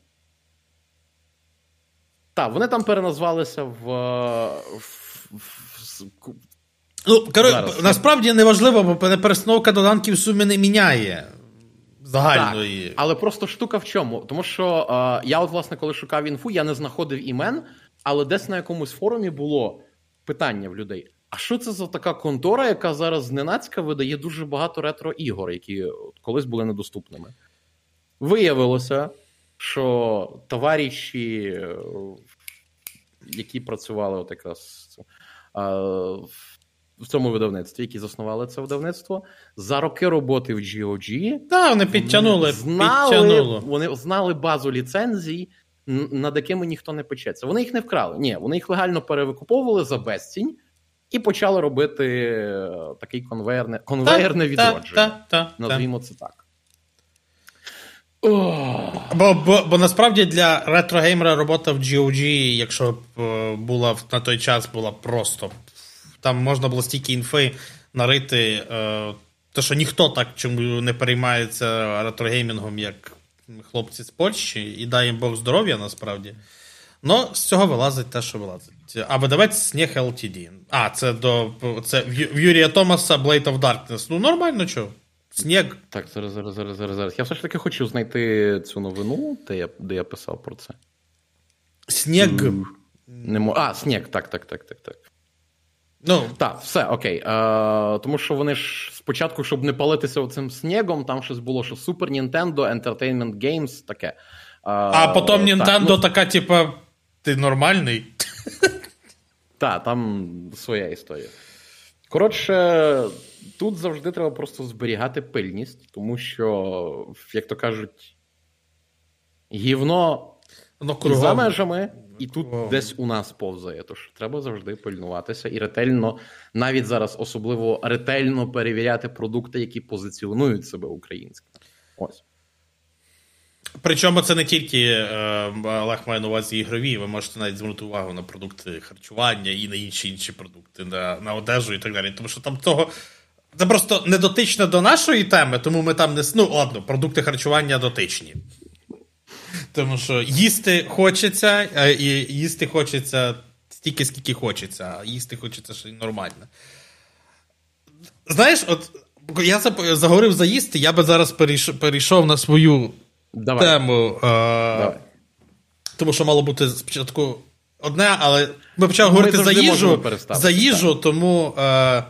Так, вони там переназвалися в. е, в, в, в Ну, Зараз. насправді неважливо, бо перестановка доданків суми не міняє Так, загальної. але просто штука в чому? Тому що е, я, от, власне, коли шукав інфу, я не знаходив імен, але десь на якомусь форумі було питання в людей: а що це за така контора, яка зараз зненацька видає дуже багато ретро-ігор, які колись були недоступними? Виявилося, що товариші, е, які працювали от якраз. в- цьому видавництві, які заснували це видавництво, за роки роботи в GOG. Так, вони підтягнули. Знали, підтягнули. Вони знали базу ліцензій, над якими ніхто не печеться. Вони їх не вкрали. Ні, вони їх легально перевикуповували за безцінь і почали робити е, такий конвейерне конвейерне відродження. Та, та, Назвімо це так. Бо бо, бо насправді для ретрогеймера робота в GOG, якщо б е, була на той час, була просто. Там можна було стільки інфи нарити, е, то що ніхто так чому не переймається ретрогеймінгом, як хлопці з Польщі, і дай їм Бог здоров'я насправді. Ну, з цього вилазить те, що вилазить. А видавець Снег LTD. А, це до це в Юрія Томаса Blade of Darkness. Ну, нормально чого. Сніг. Так, зараз, зараз, зараз, зараз, зараз. Я все ж таки хочу знайти цю новину, де я де я писав про це. Сніг. Не мо... А, сніг, так, так, так, так, так. Ну, Так, все, окей. А, Тому що вони ж спочатку, щоб не палитися цим снігом, там щось було, що Super Nintendo, Entertainment Games, таке. А, а потім Nintendo ну... така, типа, ти нормальний. Так, там своя історія. Коротше, тут завжди треба просто зберігати пильність, тому що, як то кажуть, гівно ну, за межами, і тут кругом. десь у нас повзає. Тож треба завжди пильнуватися і ретельно, навіть зараз особливо ретельно перевіряти продукти, які позиціонують себе українськими. Ось. Причому це не тільки е, Олег має на увазі ігрові, ви можете навіть звернути увагу на продукти харчування і на інші інші продукти, на на одежу і так далі. Тому що там того. Це просто не дотичне до нашої теми, тому ми там не. Ну, ладно, продукти харчування дотичні. Тому що їсти хочеться, е, і їсти хочеться стільки, скільки хочеться, а їсти хочеться ще й нормально. Знаєш, от я заговорив за їсти, я би зараз перейшов на свою Давай. тему. Давай. Тому що мало бути спочатку одне, але ми почали говорити за їжу, за їжу, тому. Е,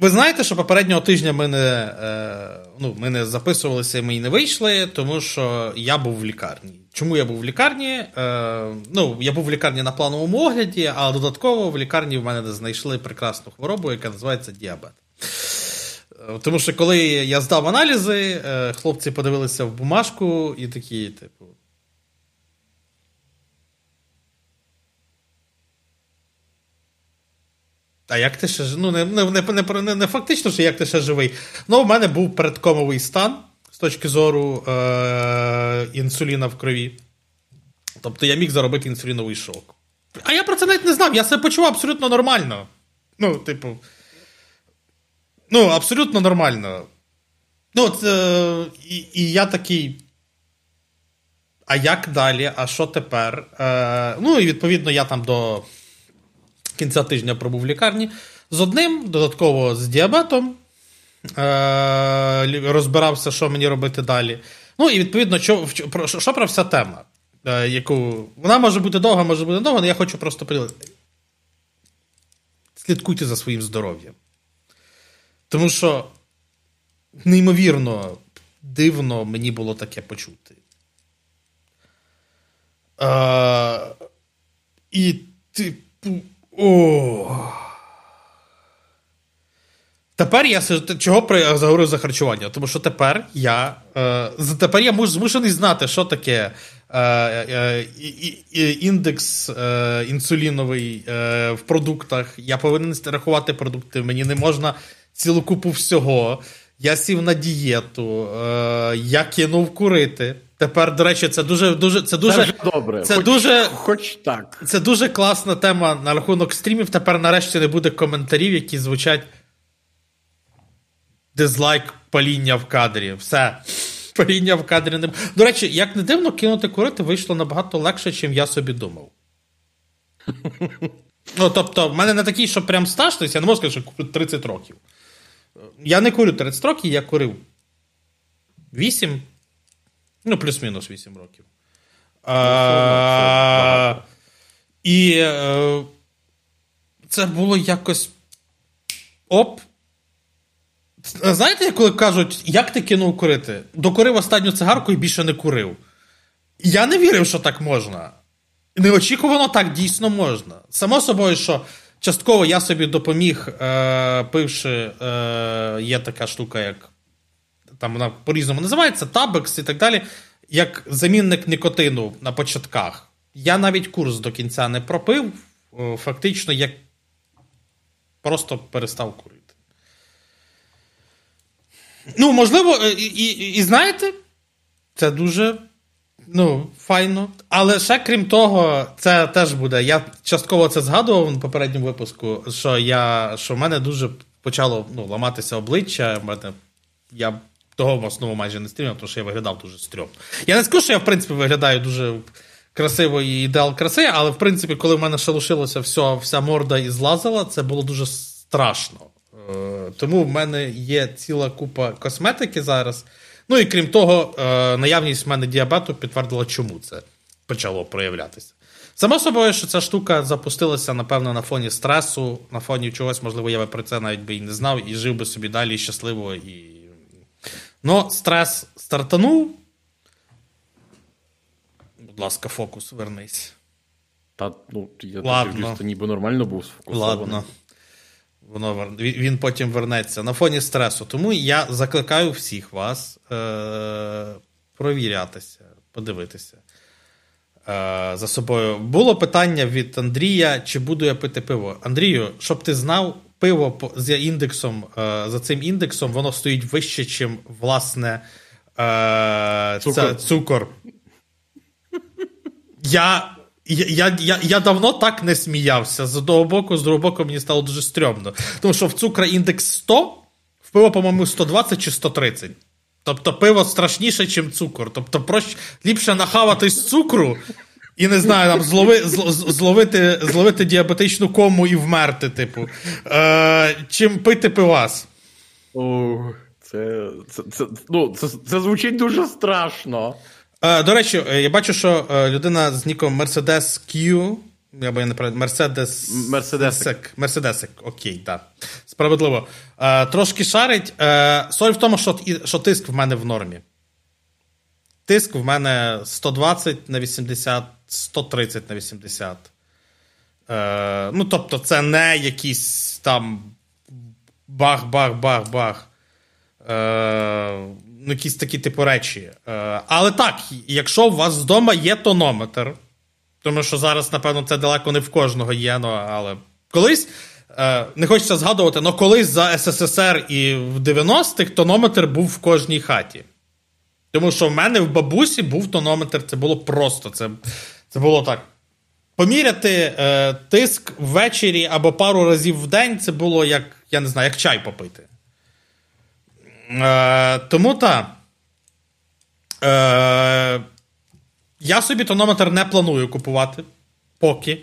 ви знаєте, що попереднього тижня ми не е, ну, ми не записувалися, ми й не вийшли, тому що я був в лікарні. Чому я був в лікарні? Е, ну, Я був в лікарні на плановому огляді, а додатково в лікарні в мене знайшли прекрасну хворобу, яка називається діабет. Е, тому що коли я здав аналізи, е, хлопці подивилися в бумажку і такі, типу. А як ти ще Ну, не не, не, не, не фактично, що як ти ще живий. Ну, в мене був передкомовий стан з точки зору е- інсуліна в крові. Тобто я міг заробити інсуліновий шок. А я про це навіть не знав. Я себе почував абсолютно нормально. Ну, типу. Ну, абсолютно нормально. Ну, це, і, і я такий. А як далі? А що тепер? Е, Ну, і відповідно, я там до кінця тижня пробув в лікарні з одним, додатково з діабетом. Е, Розбирався, що мені робити далі. Ну, і відповідно, що про, що про вся тема, е, яку вона може бути довга, може бути довга, але я хочу просто поділити. Слідкуйте за своїм здоров'ям. Тому що неймовірно дивно мені було таке почути. Е, І, типу, о. Тепер я чого заговорив за харчування? Тому що тепер я е, тепер я змушений знати, що таке е, е, індекс е, інсуліновий е, в продуктах. Я повинен рахувати продукти. Мені не можна цілу купу всього. Я сів на дієту, е, я кинув курити. Тепер, до речі, це дуже дуже це дуже це добре. Це хоч, дуже хоч так. Це дуже класна тема на рахунок стрімів. Тепер нарешті не буде коментарів, які звучать дизлайк паління в кадрі. Все. Паління в кадрі не До речі, як не дивно, кинути курити вийшло набагато легше, ніж я собі думав. Ну, тобто, в мене не такий, що прям стаж, тобто я не можу сказати, що курю 30 років. Я не курю 30 років, я курив 8. Ну, плюс-мінус 8 років. А, І е, це було якось. Оп. Знаєте, коли кажуть, як ти кинув курити? Докурив останню цигарку і більше не курив. Я не вірив, що так можна. Неочікувано так дійсно можна. Само собою, що частково я собі допоміг, е, пивши, е, є така штука, як там вона по-різному називається, табекс і так далі, як замінник нікотину на початках. Я навіть курс до кінця не пропив. Е, фактично, я просто перестав курити. Ну, можливо, е, і, і, і знаєте, це дуже ну, файно. Але ще крім того, це теж буде. Я частково це згадував в попередньому випуску, що я, що в мене дуже почало ну, ламатися обличчя. В мене, я того в основному майже не стрімав, тому що я виглядав дуже стрьомно. Я не скажу, що я, в принципі, виглядаю дуже красиво і ідеал краси, але в принципі, коли в мене ще лишилося все, вся морда і злазила, це було дуже страшно. Е, тому в мене є ціла купа косметики зараз. Ну і крім того, е, наявність в мене діабету підтвердила, чому це почало проявлятися. Само собою, що ця штука запустилася, напевно, на фоні стресу, на фоні чогось, можливо, я би про це навіть би і не знав, і жив би собі далі щасливо. і... Ну, стрес стартанув. Будь ласка, фокус, вернись. Та, ну, я Ладно. дивлюсь, то ніби нормально був сфокусований. Ладно. Воно вер- він- Він потім вернеться на фоні стресу. Тому я закликаю всіх вас е- провірятися, подивитися е- за собою. Було питання від Андрія, чи буду я пити пиво. Андрію, щоб ти знав, пиво з індексом, е- за цим індексом, воно стоїть вище, чим власне е- Цукор. Це, цукор. Я, я, я, я, я давно так не сміявся. З одного боку, з другого боку, мені стало дуже стрьомно. Тому що в цукра індекс 100, в пиво, по-моєму, 120 чи 130. Тобто пиво страшніше, ніж цукор. Тобто, проще, ліпше нахаватись цукру і не знаю, там злови, зл- зловити, зловити діабетичну кому і вмерти, типу, е, чим пити пивас. О, це, це, це, ну, це, це звучить дуже страшно. Е, до речі, е, я бачу, що е, людина з ніком Mercedes Q. Я би не правильно, Мерседес. Мерседесик. Мерседесик, окей, так. Справедливо. Е, трошки шарить. Е, соль в тому, що, що тиск в мене в нормі. Тиск в мене 120 на 80, 130 на 80. Е, ну, тобто, це не якісь там бах-бах-бах-бах. Е, ну, якісь такі типу речі. Е, але так, якщо у вас вдома є тонометр, тому що зараз, напевно, це далеко не в кожного є, ну, але колись. е, Не хочеться згадувати, але колись за СССР і в 90-х тонометр був в кожній хаті. Тому що в мене в бабусі був тонометр, це було просто. Це, це було так. Поміряти е, тиск ввечері або пару разів в день це було як, я не знаю, як чай попити. Е, тому та. Е, я собі тонометр не планую купувати поки.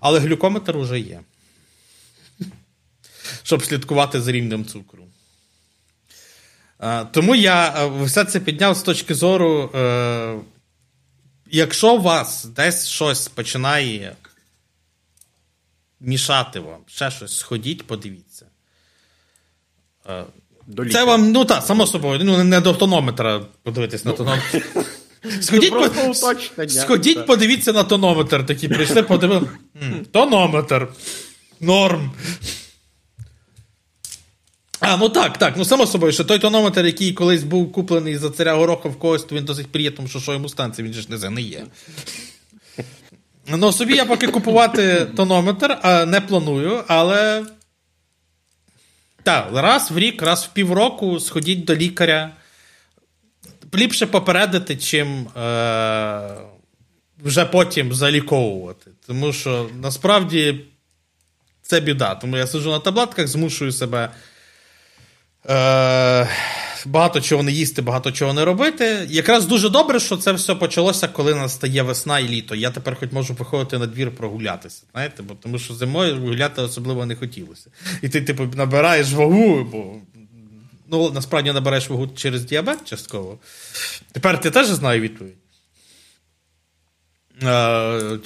Але глюкометр уже є. Щоб слідкувати за рівнем цукру. Тому я е, все це підняв з точки зору. Е, якщо у вас десь щось починає мішати вам, ще щось, сходіть, подивіться. Е, До це вам, ну так, само собою, ну не до тонометра подивитись на тонометр. Сходіть, Ну, по- сходіть подивіться на тонометр. Такі прийшли, подивилися. Тонометр. Норм. А, ну так, так. Ну, само собою, що той тонометр, який колись був куплений за царя Гороха в когось, то він до сих пір є, тому що що йому станція, він же ж не за не є. Ну, собі я поки купувати тонометр а, не планую, але. Так, раз в рік, раз в півроку сходіть до лікаря. Ліпше попередити, чим е, вже потім заліковувати. Тому що насправді це біда. Тому я сиджу на таблетках, змушую себе е, багато чого не їсти, багато чого не робити. Якраз дуже добре, що це все почалося, коли настає весна і літо. Я тепер хоч можу виходити на двір прогулятися. Знаєте, бо тому що зимою гуляти особливо не хотілося. І ти, типу, набираєш вагу, бо. Ну, насправді набереш вагу через діабет частково. Тепер ти теж знаю відповідь. Е,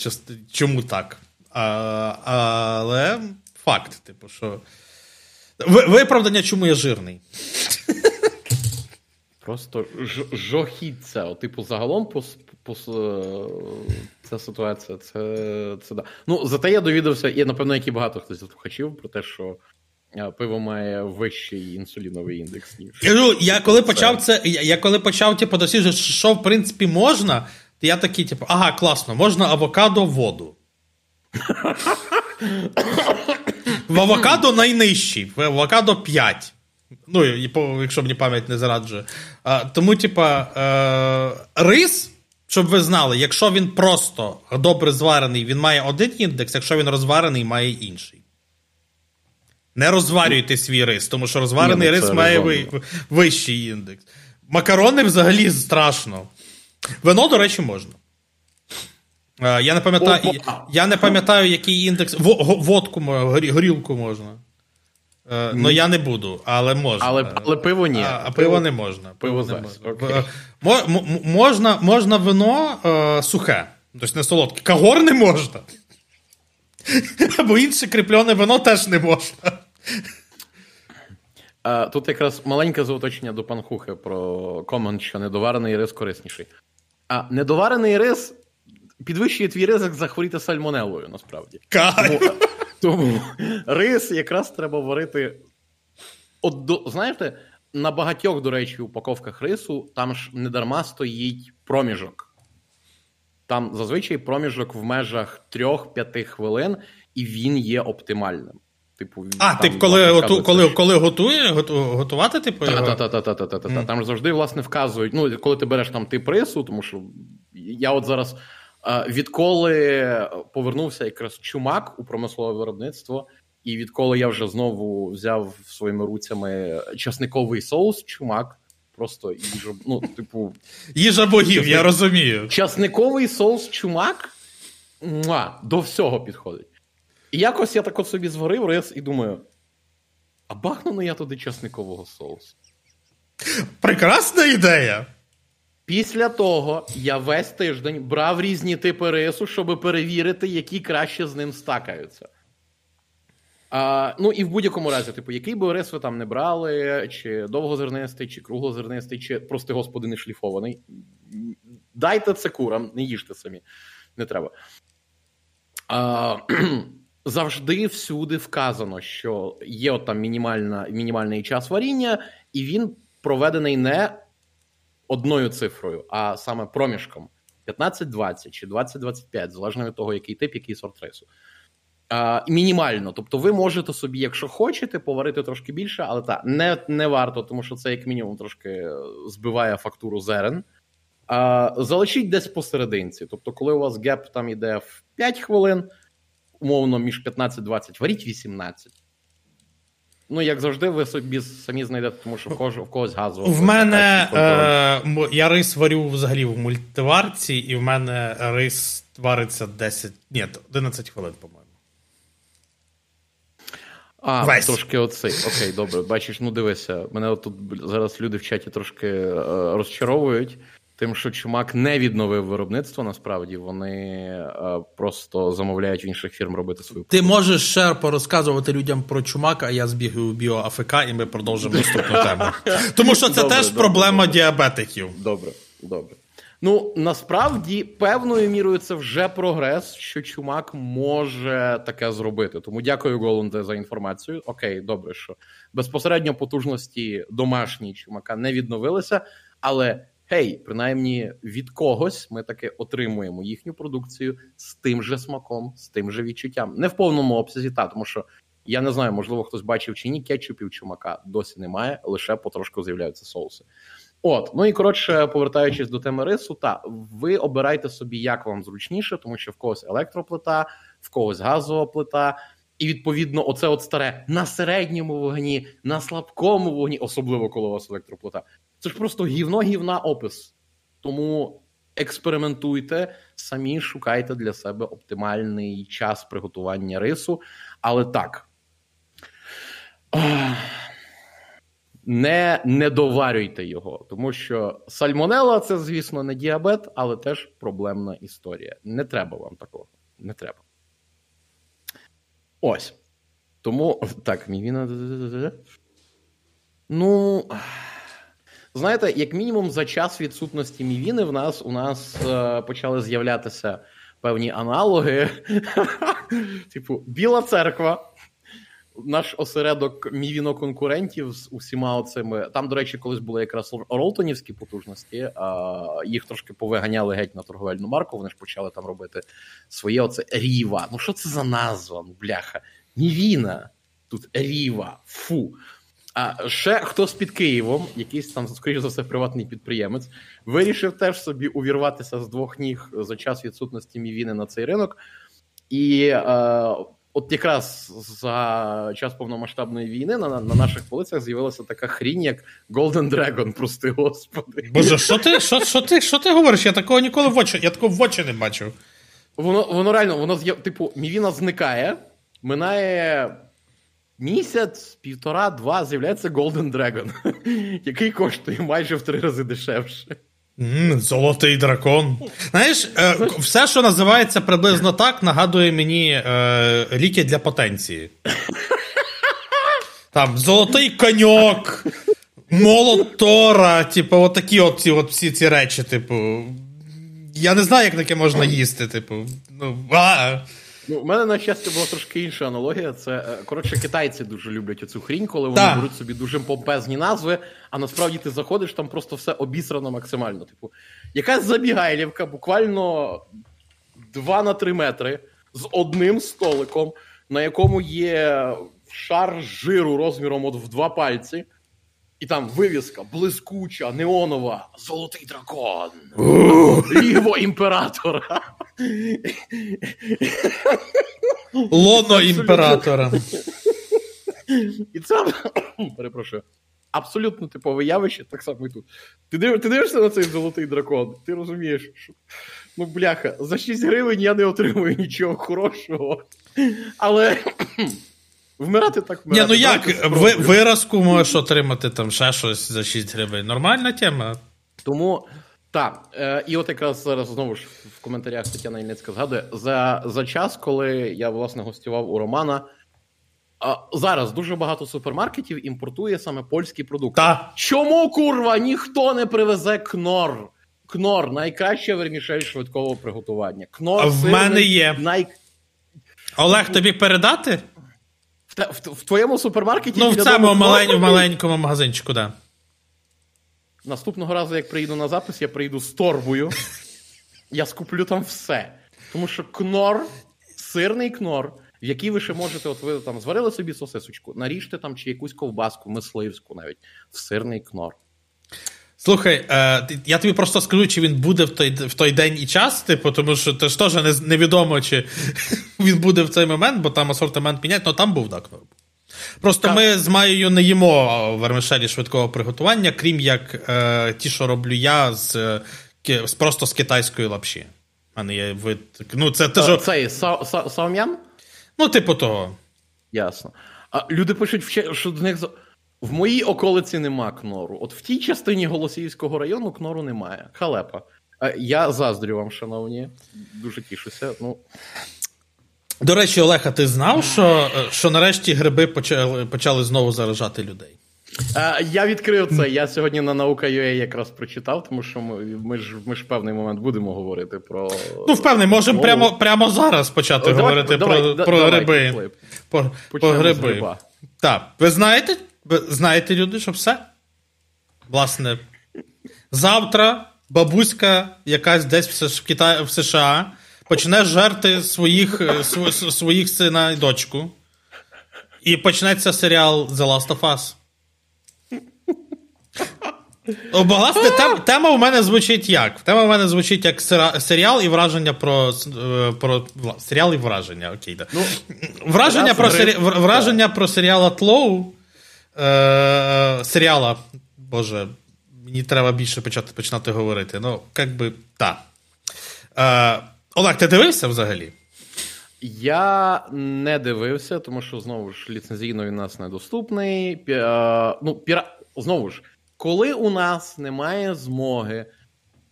чому так? А, але факт, типу, що. Ви- Виправдання, чому я жирний. Просто жохіться. От, типу, загалом по, по ця ситуація. Це це да. Ну, зате я довідався, і напевно, як і багато хтось слухачів, про те, що пиво має вищий інсуліновий індекс, ніж. Ну, я коли почав це, я коли почав типу, досліджувати, що в принципі можна, то я такий, типу, ага, класно, можна авокадо воду. В авокадо найнижчий, в авокадо 5. Ну, якщо мені пам'ять не зараджує. А, Тому, типа, е, рис, щоб ви знали, якщо він просто добре зварений, він має один індекс, якщо він розварений, має інший. Не розварюйте свій рис, тому що розварений Ні, ну, рис має ви, вищий індекс. Макарони взагалі страшно. Вино, до речі, можна. Е, я не пам'ятаю, я не пам'ятаю, який індекс. Водку, горілку можна. Е, ну, я не буду, але можна. Але але пиво ні. А, а пиво не можна. Пиво, пиво не можна. Окей. Е, можна можна вино е, сухе, тобто не солодке. Кагор не можна. Або інше кріплене вино теж не можна. А, Тут якраз маленьке зауточення до панхухи про комент, що недоварений рис корисніший. А недоварений рис підвищує твій ризик захворіти сальмонелою, насправді. Тому, тому рис якраз треба варити. От, до, знаєте, на багатьох, до речі, упаковках рису там ж недарма стоїть проміжок. Там зазвичай проміжок в межах 3-5 хвилин, і він є оптимальним. Типу, А, тип, коли готу, коли, коли готує, готу, готувати, типу. Так, Там ж завжди, власне, вказують. Ну, коли ти береш там тип рису, тому що я от зараз Відколи повернувся якраз чумак у промислове виробництво, і відколи я вже знову взяв своїми руцями часниковий соус, чумак. Просто їжа, ну, типу. Їжа богів, часник... я розумію. Часниковий соус чумак муа, до всього підходить. І якось я так от собі зварив рис і думаю: а бахну я туди часникового соусу. Прекрасна ідея! Після того я весь тиждень брав різні типи рису, щоб перевірити, які краще з ним стакаються. А, Ну і в будь-якому разі, типу, який би рис ви там не брали, чи довгозернистий, чи круглозернистий, чи прости господи, не шліфований. Дайте це курам, не їжте самі, не треба. А, Завжди всюди вказано, що є от там мінімальна, мінімальний час варіння, і він проведений не одною цифрою, а саме проміжком 15-20 чи 20-25, залежно від того, який тип, який сорт рису. Мінімально. Тобто, ви можете собі, якщо хочете, поварити трошки більше, але так, не не варто, тому що це, як мінімум, трошки збиває фактуру зерен. А, Залишіть десь посерединці. Тобто, коли у вас геп там іде в 5 хвилин, умовно, між 15-20, варіть 18. Ну, як завжди, ви собі самі знайдете, тому що в когось, в когось газово. В мене е, я рис варю взагалі в мультиварці, і в мене рис вариться 10, ні, 11 хвилин, по-моєму. А, Весь. трошки оцей. Окей, добре. Бачиш, ну дивися, мене тут зараз люди в чаті трошки е, розчаровують. Тим, що чумак не відновив виробництво, насправді вони е, просто замовляють в інших фірм робити свою. Ти можеш ще порозказувати людям про чумак, а я збігаю біо АФК, і ми продовжимо наступну тему. Тому що це добре, теж добре, проблема добре. діабетиків. Добре, добре. Ну насправді певною мірою це вже прогрес, що чумак може таке зробити. Тому дякую, Голунде, за інформацію. Окей, добре, що безпосередньо потужності домашні чумака не відновилися, але гей, принаймні від когось ми таки отримуємо їхню продукцію з тим же смаком, з тим же відчуттям. Не в повному обсязі, та тому що я не знаю, можливо, хтось бачив чи ні кетчупів чумака досі немає, лише потрошку з'являються соуси. От, ну і коротше, повертаючись до теми рису, та ви обирайте собі, як вам зручніше, тому що в когось електроплита, в когось газова плита. І відповідно, оце от старе на середньому вогні, на слабкому вогні, особливо коли у вас електроплита. Це ж просто гівно гівна опис. Тому експериментуйте, самі шукайте для себе оптимальний час приготування рису. Але так. Не доварюйте його, тому що сальмонела це, звісно, не діабет, але теж проблемна історія. Не треба вам такого. Не треба. Ось. Тому так, мівіна. Ну. Знаєте, як мінімум, за час відсутності мівіни в нас у нас е, почали з'являтися певні аналоги. Типу, Біла церква. Наш осередок мівіно-конкурентів з усіма оцими. Там, до речі, колись були якраз ролтонівські потужності, а їх трошки повиганяли геть на торговельну марку. Вони ж почали там робити своє оце Ріва. Ну що це за назва? Ну, бляха? Мівіна. Тут Ріва. Фу. А ще хтось під Києвом, якийсь там, скоріш за все, приватний підприємець, вирішив теж собі увірватися з двох ніг за час відсутності мівіни на цей ринок. І е, от якраз за час повномасштабної війни на на наших полицях з'явилася така хрінь, як Golden Dragon, прости господи. Боже, що ти що, що ти, що ти говориш? Я такого ніколи в очі, я такого в очі не бачив. Воно воно реально, воно типу, мівіна зникає, минає. Місяць, півтора-два з'являється Golden Dragon, який коштує майже в три рази дешевше. Mm, золотий дракон. Знаєш, е, все, що називається приблизно так, нагадує мені е, ліки для потенції. Там золотий коньок, молот Тора, типу, отакі от ці, от всі ці речі, типу. Я не знаю, як таке можна їсти, типу. Ну, а. Ну, У мене, на щастя, була трошки інша аналогія. Це е, коротше, китайці дуже люблять оцю хрінь, коли вони да. беруть собі дуже помпезні назви, а насправді ти заходиш, там просто все обісрано максимально. Типу, якась забігайлівка, буквально 2 на 3 метри з одним столиком, на якому є шар жиру розміром от в два пальці. І там вивіска блискуча, неонова, золотий дракон, ліво імператора. Лоно імператора. І це перепрошую. Абсолютно типове явище, так само і тут. Ти див, ти дивишся на цей золотий дракон, ти розумієш, що ну, бляха, за 6 гривень я не отримую нічого хорошого. Але Вмирати так вмирати. Ні, ну як, ви, виразку можеш отримати там ще щось за 6 гривень. Нормальна тема. Тому так, е, і от якраз зараз знову ж в коментарях Тетяна Ільницька згадує за за час, коли я власне гостював у Романа. А зараз дуже багато супермаркетів імпортує саме польські продукти. Та. Чому курва ніхто не привезе кнор? Кнор найкраща вермішель швидкого приготування. Кнор в сирний, мене є. Най... Олег, тобі передати? В, в, в твоєму супермаркеті. Ну, в цьому малень, в маленькому магазинчику, так. Да. Наступного разу, як приїду на запис, я приїду з торбою. Я скуплю там все. Тому що кнор, сирний кнор, в який ви ще можете, от ви там зварили собі сосисочку, наріжте там чи якусь ковбаску, мисливську навіть в сирний кнор. Слухай, е, я тобі просто скажу, чи він буде в той в той день і час, типу, тому що теж теж невідомо, чи він буде в цей момент, бо там асортимент міняють, але там був так. Просто так. ми з Маєю не їмо вермишелі швидкого приготування, крім як е, ті, що роблю я з, з просто з китайської лапші. А не є вид. Ну, це теж... Цей са, са, саум'ян? Ну, типу того. Ясно. А люди пишуть, що до них. В моїй околиці нема кнору. От в тій частині Голосіївського району кнору немає. Халепа. Я заздрю вам, шановні. Дуже тішуся. Ну. До речі, Олег, а ти знав, що що нарешті гриби почали почали знову заражати людей? А, Я відкрив це. Я сьогодні на наука.ua якраз прочитав, тому що ми ми ж ми ж в певний момент будемо говорити про. Ну, в певний, можемо прямо прямо зараз почати О, говорити давай, про давай, про давай, гриби. Про, про гриби. Так, ви знаєте? Ви знаєте, люди, що все? Власне, завтра бабуська якась десь в США почне жерти своїх е, своїх сина і дочку. І почнеться серіал The Last of Us. Власне, тем, тема у мене звучить як? Тема у мене звучить як серіал і враження про е, про серіал і враження. Окей, да. Ну, Враження про сері, враження про серіал Атлоу е, серіала. Боже, мені треба більше почати починати говорити. Ну, як би, так. Е, Олег, ти дивився взагалі? Я не дивився, тому що знову ж ліцензійно він нас недоступний. Пі, е, ну, піра... Знову ж, коли у нас немає змоги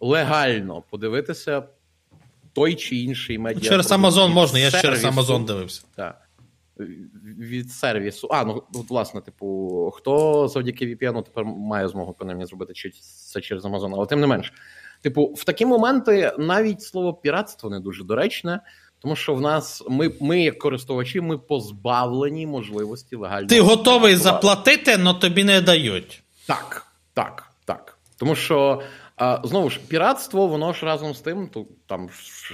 легально подивитися той чи інший медіа. Через Амазон можна, я через Амазон дивився. Так. від сервісу. А, ну от, власне, типу, хто завдяки VPN тепер має змогу принаймні зробити це через Amazon, але тим не менш. Типу, в такі моменти навіть слово піратство не дуже доречне. Тому що в нас ми, ми як користувачі, ми позбавлені можливості легально. Ти готовий заплатити, але тобі не дають. Так, так, так. Тому що а, знову ж піратство, воно ж разом з тим, то там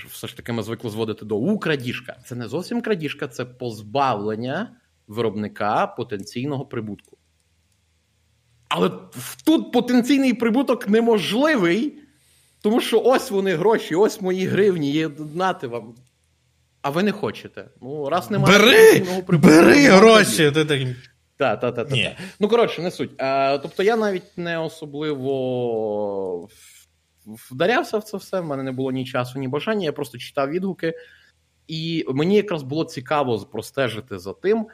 все ж таки ми звикли зводити до у крадіжка. Це не зовсім крадіжка, це позбавлення виробника потенційного прибутку. Але тут потенційний прибуток неможливий, тому що ось вони гроші, ось мої гривні, є нати вам. А ви не хочете. Ну, раз немає Бери бери гроші. Ти так... Так, так, так. Та. Ну, коротше, не суть. А, Тобто я навіть не особливо вдарявся в це все. В мене не було ні часу, ні бажання. Я просто читав відгуки, і мені якраз було цікаво простежити за тим,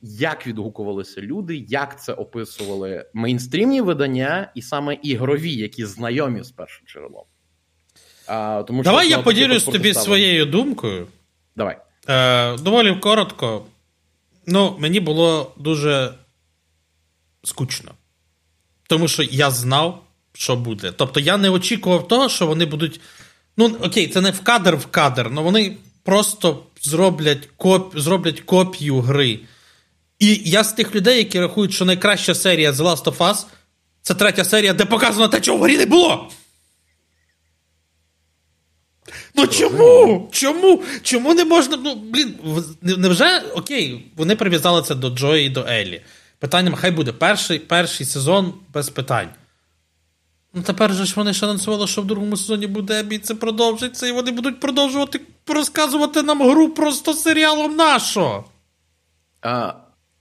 як відгукувалися люди, як це описували мейнстрімні видання, і саме ігрові, які знайомі з першим джерелом. А, тому Давай я поділюсь тобі своєю думкою. Давай. Е, Доволі коротко. Ну, мені було дуже скучно. Тому що я знав, що буде. Тобто я не очікував того, що вони будуть. Ну, окей, це не в кадр в кадр, але вони просто зроблять коп... зроблять копію гри. І я з тих людей, які рахують, що найкраща серія The Last of Us це третя серія, де показано те, чого в грі не було. Ну чому? Чому? Чому не можна. Ну, блін, невже окей, вони прив'язали це до Джої і до Еллі. Питання, хай буде перший перший сезон без питань. Ну тепер же ж вони ж анонсували, що в другому сезоні буде Ебі, це продовжиться, і вони будуть продовжувати розказувати нам гру просто серіалом нашо. А,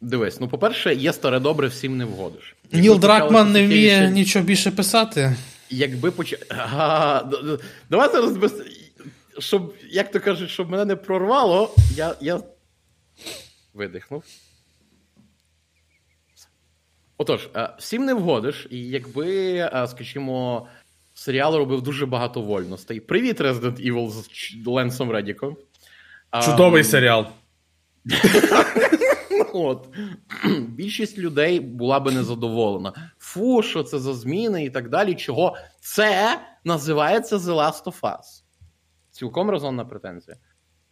Дивись, ну, по-перше, є старе добре, всім не вгодиш. Ніл Дракман не вміє ще... нічого більше писати. Якби поч... Давай зараз без щоб, як то кажуть, щоб мене не прорвало, я я видихнув. Отож, е, всім не вгодиш, і якби, е, скажімо, серіал робив дуже багато вольностей. Привіт, Resident Evil з Ленсом Редіком. Чудовий um, серіал. От. Більшість людей була би незадоволена. Фу, що це за зміни і так далі. Чого це називається The Last of Us цілком резонна претензія.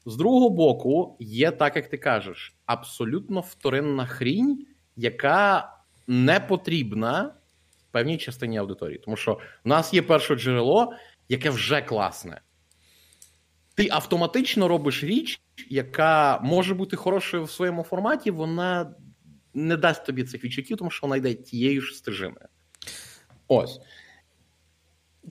З другого боку, є, так як ти кажеш, абсолютно вторинна хрінь, яка не потрібна певній частині аудиторії. Тому що в нас є перше джерело, яке вже класне. Ти автоматично робиш річ, яка може бути хорошою в своєму форматі, вона не дасть тобі цих відчуттів, тому що вона йде тією ж стежиною. Ось.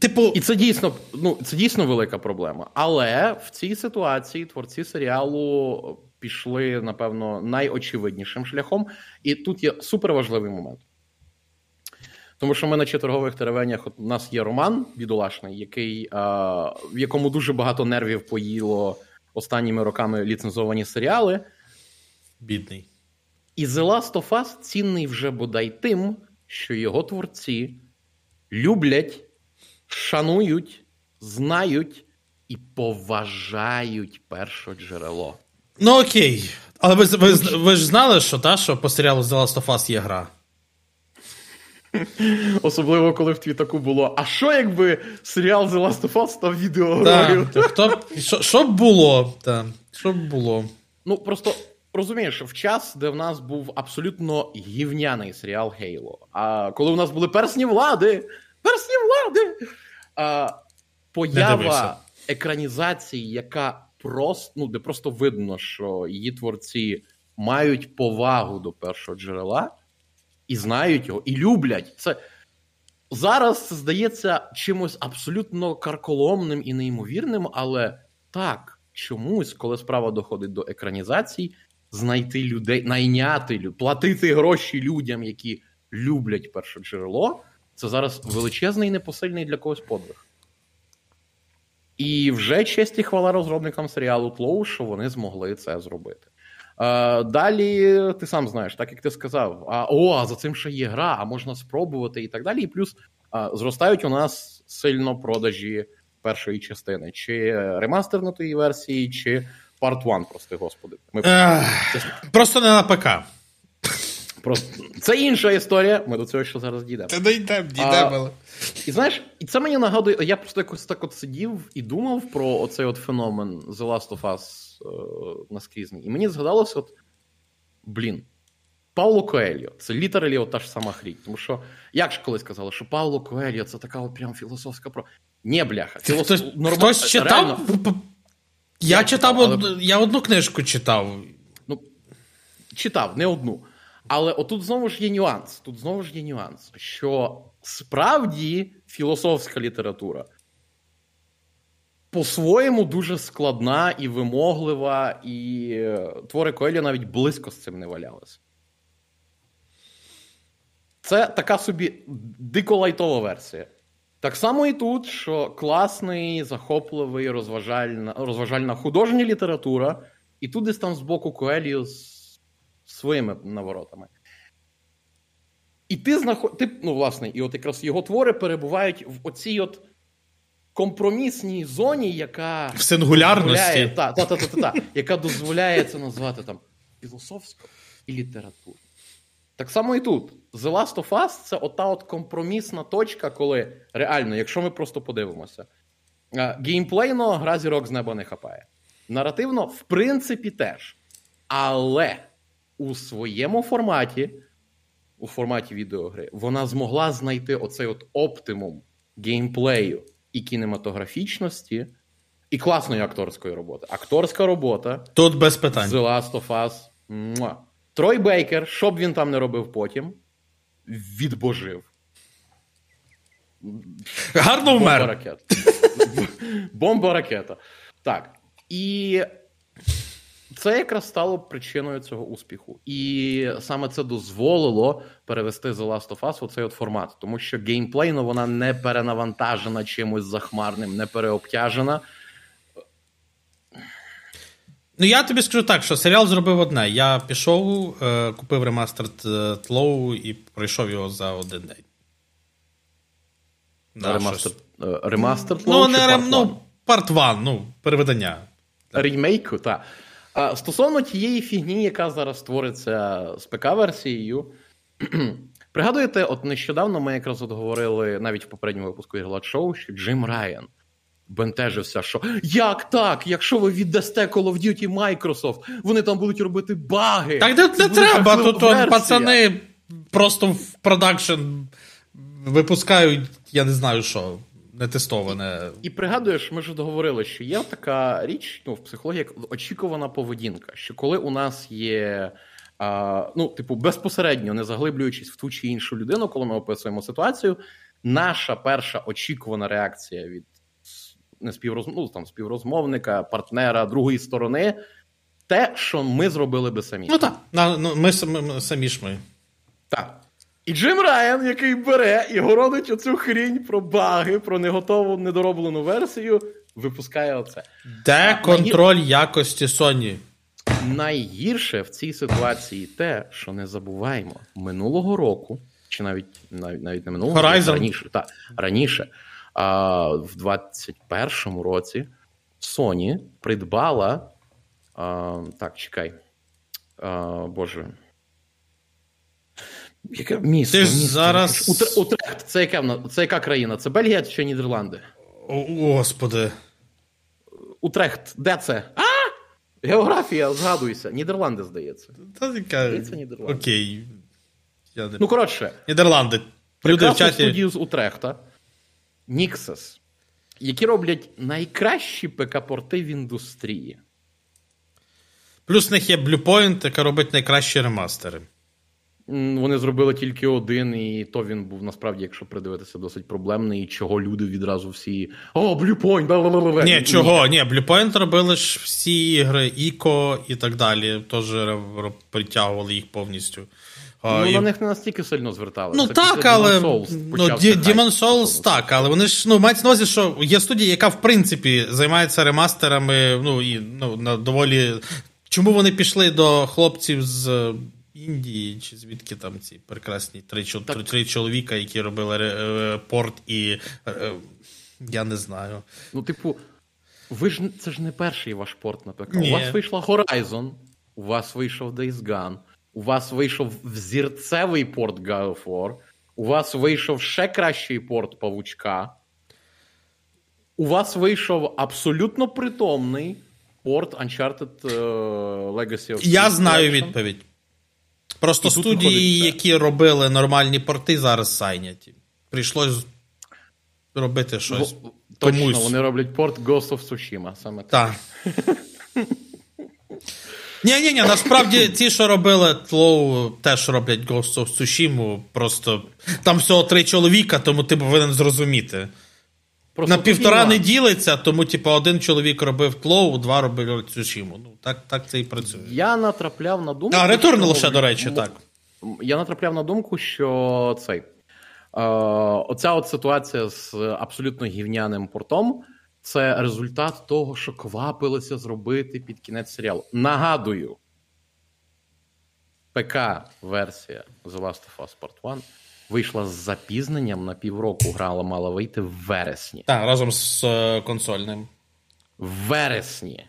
Типу, і це дійсно ну, це дійсно велика проблема. Але в цій ситуації творці серіалу пішли, напевно, найочевиднішим шляхом. І тут є суперважливий момент. Тому що ми на четвергових теревенях у нас є роман бідолашний, який, а, в якому дуже багато нервів поїло останніми роками ліцензовані серіали. Бідний. І The Last of Us цінний вже бодай тим, що його творці люблять шанують, знають і поважають перше джерело. Ну окей. Але ви ви, ви ж знали, що та, що по серіалу The Last of Us є гра? Особливо, коли в твітаку було. А що якби серіал The Last of Us став відеогрою? Хто що, що б було? Та, що б було? Ну просто розумієш, в час, де в нас був абсолютно гівняний серіал Halo, а коли в нас були персні влади персні влади. А, Поява екранізації, яка просто ну, де просто видно, що її творці мають повагу до першого джерела і знають його, і люблять. Це зараз це здається чимось абсолютно карколомним і неймовірним, але так, чомусь, коли справа доходить до екранізації, знайти людей, найняти платити гроші людям, які люблять перше джерело. Це зараз величезний і непосильний для когось подвиг. І вже честь і хвала розробникам серіалу Тлоу, що вони змогли це зробити. Е, Далі ти сам знаєш, так як ти сказав, а о, а за цим ще є гра, а можна спробувати і так далі. І плюс е, зростають у нас сильно продажі першої частини, чи ремастернутої версії, чи Part 1, прости господи. Ми... Просто не на ПК. Просто... Це інша історія, ми до цього ще зараз дійдемо. Та дійдемо, дійдемо. І знаєш, і це мені нагадує, я просто якось так от сидів і думав про оцей от феномен The Last of Us е, наскрізний. І мені згадалося, от, блін, Пауло Коельо, це літералі та ж сама хрінь. Тому що, як ж колись казали, що Пауло Коельо це така от прям філософська про. Ні, бляха. Філософ... Хтось, норм... хтось читав? Реально... Я, я читав, але... я одну книжку читав. Ну, читав, не одну. Але отут знову ж є нюанс. Тут знову ж є нюанс, що справді філософська література по-своєму дуже складна і вимоглива, і е, твори Коелі навіть близько з цим не валялися. Це така собі дико лайтова версія. Так само і тут, що класний, захопливий, розважальна розважальна художня література, і десь там з боку Коелію з своїми наворотами. І ти знаход... ти, ну, власне, і от якраз його твори перебувають в оцій от компромісній зоні, яка в сингулярності, та, та, та, та, та, яка дозволяє це назвати там філософською і літературою. Так само і тут. The Last of Us це ота от компромісна точка, коли реально, якщо ми просто подивимося, геймплейно гра зірок з неба не хапає. Наративно, в принципі, теж. Але у своєму форматі, у форматі відеогри, вона змогла знайти оцей от оптимум геймплею і кінематографічності, і класної акторської роботи. Акторська робота тут без питань. The Last of Us. Муа. Трой Бейкер, що б він там не робив потім, відбожив. Гарно вмер. Бомба ракета. Бомба ракета. Так. І це якраз стало причиною цього успіху. І саме це дозволило перевести The Last of Us у цей от формат, тому що геймплейно вона не перенавантажена чимось захмарним, не переобтяжена. Ну, я тобі скажу так, що серіал зробив одне. Я пішов, е, купив ремастер Тлоу і пройшов його за один день. Да, ремастер е, ремастер Тлоу? Ну, не рем, ну, парт 1, ну, переведення. Ремейку, так. А Стосовно тієї фігні, яка зараз створиться з ПК-версією, пригадуєте, от нещодавно ми якраз от говорили навіть в попередньому випуску Ігрлад Шоу, що Джим Райан бентежився, що як так, якщо ви віддасте Call of Duty Microsoft, вони там будуть робити баги. Так не, не треба, тут пацани просто в продакшн випускають, я не знаю що не тестоване. І, і пригадуєш, ми ж договорили, що є така річ ну, в психології, як очікувана поведінка. Що коли у нас є, а, ну, типу, безпосередньо не заглиблюючись в ту чи іншу людину, коли ми описуємо ситуацію, наша перша очікувана реакція від не співрозм... ну, там, співрозмовника, партнера, другої сторони, те, що ми зробили би самі. Ну так, ну, ми, ми самі ж ми. Так. І Джим Райан, який бере і городить оцю хрінь про баги, про неготову недороблену версію, випускає оце. Де а, контроль найгір... якості Sony? Найгірше в цій ситуації те, що не забуваємо, минулого року, чи навіть навіть, навіть не минулого року, раніше, та, раніше, а, в 21-му році Sony придбала. А, так, чекай. А, Боже. Яке місто? Ти ж місто? зараз... Утр... Утрехт, це яка, це яка країна? Це Бельгія чи Нідерланди? О, Господи. Утрехт, де це? А! Географія, згадуйся. Нідерланди, здається. Та яка... Нідерланди. Окей. Я не... Ну, коротше. Нідерланди. Люди в чаті... студію з Утрехта. Ніксес. Які роблять найкращі ПК-порти в індустрії. Плюс в них є Bluepoint, яка робить найкращі ремастери. Вони зробили тільки один, і то він був насправді, якщо придивитися, досить проблемний, і чого люди відразу всі. О, бла-бла-бла. Ні, чого? Ні, Bluepoint робили ж всі ігри, Іко і так далі. Теж притягували їх повністю. Ну, і... на них не настільки сильно звертали. Ну Це так, але ну, Demon Souls так, але вони ж ну, мають на увазі, що є студія, яка в принципі займається ремастерами. Ну і ну, на доволі. Чому вони пішли до хлопців з Індії, чи звідки там ці прекрасні три три, три чоловіка, які робили е, порт і. Е, я не знаю. Ну, типу, Ви ж це ж не перший ваш порт на ПК. Ні. У вас вийшла Horizon, у вас вийшов Days Gone, у вас вийшов взірцевий порт God of War, у вас вийшов ще кращий порт Павучка. У вас вийшов абсолютно притомний порт Uncharted е, Legacy of Я знаю відповідь. Просто І студії, виходить які робили нормальні порти, зараз сайняті. Прийшлось робити щось. Во- Точно, комусь. вони роблять порт Ghost of Tsushima. Саме так. Так. Ні, ні, ні, насправді ті, що робили Тлоу, теж роблять Ghost of Tsushima, просто там всього три чоловіка, тому ти повинен зрозуміти. Просто На півтора не ділиться, тому, типу, один чоловік робив Тлоу, два робили Tsushima. Ну, так, так це і працює. Я натрапляв на думку. А, Ретурн що- лише, до речі, так. Я натрапляв на думку, що цей. Е, оця от ситуація з абсолютно гівняним портом це результат того, що квапилося зробити під кінець серіалу. Нагадую, ПК-версія The Last of Us Part 1 вийшла з запізненням на півроку. Грала мала вийти в вересні. Так, разом з е, консольним. В вересні.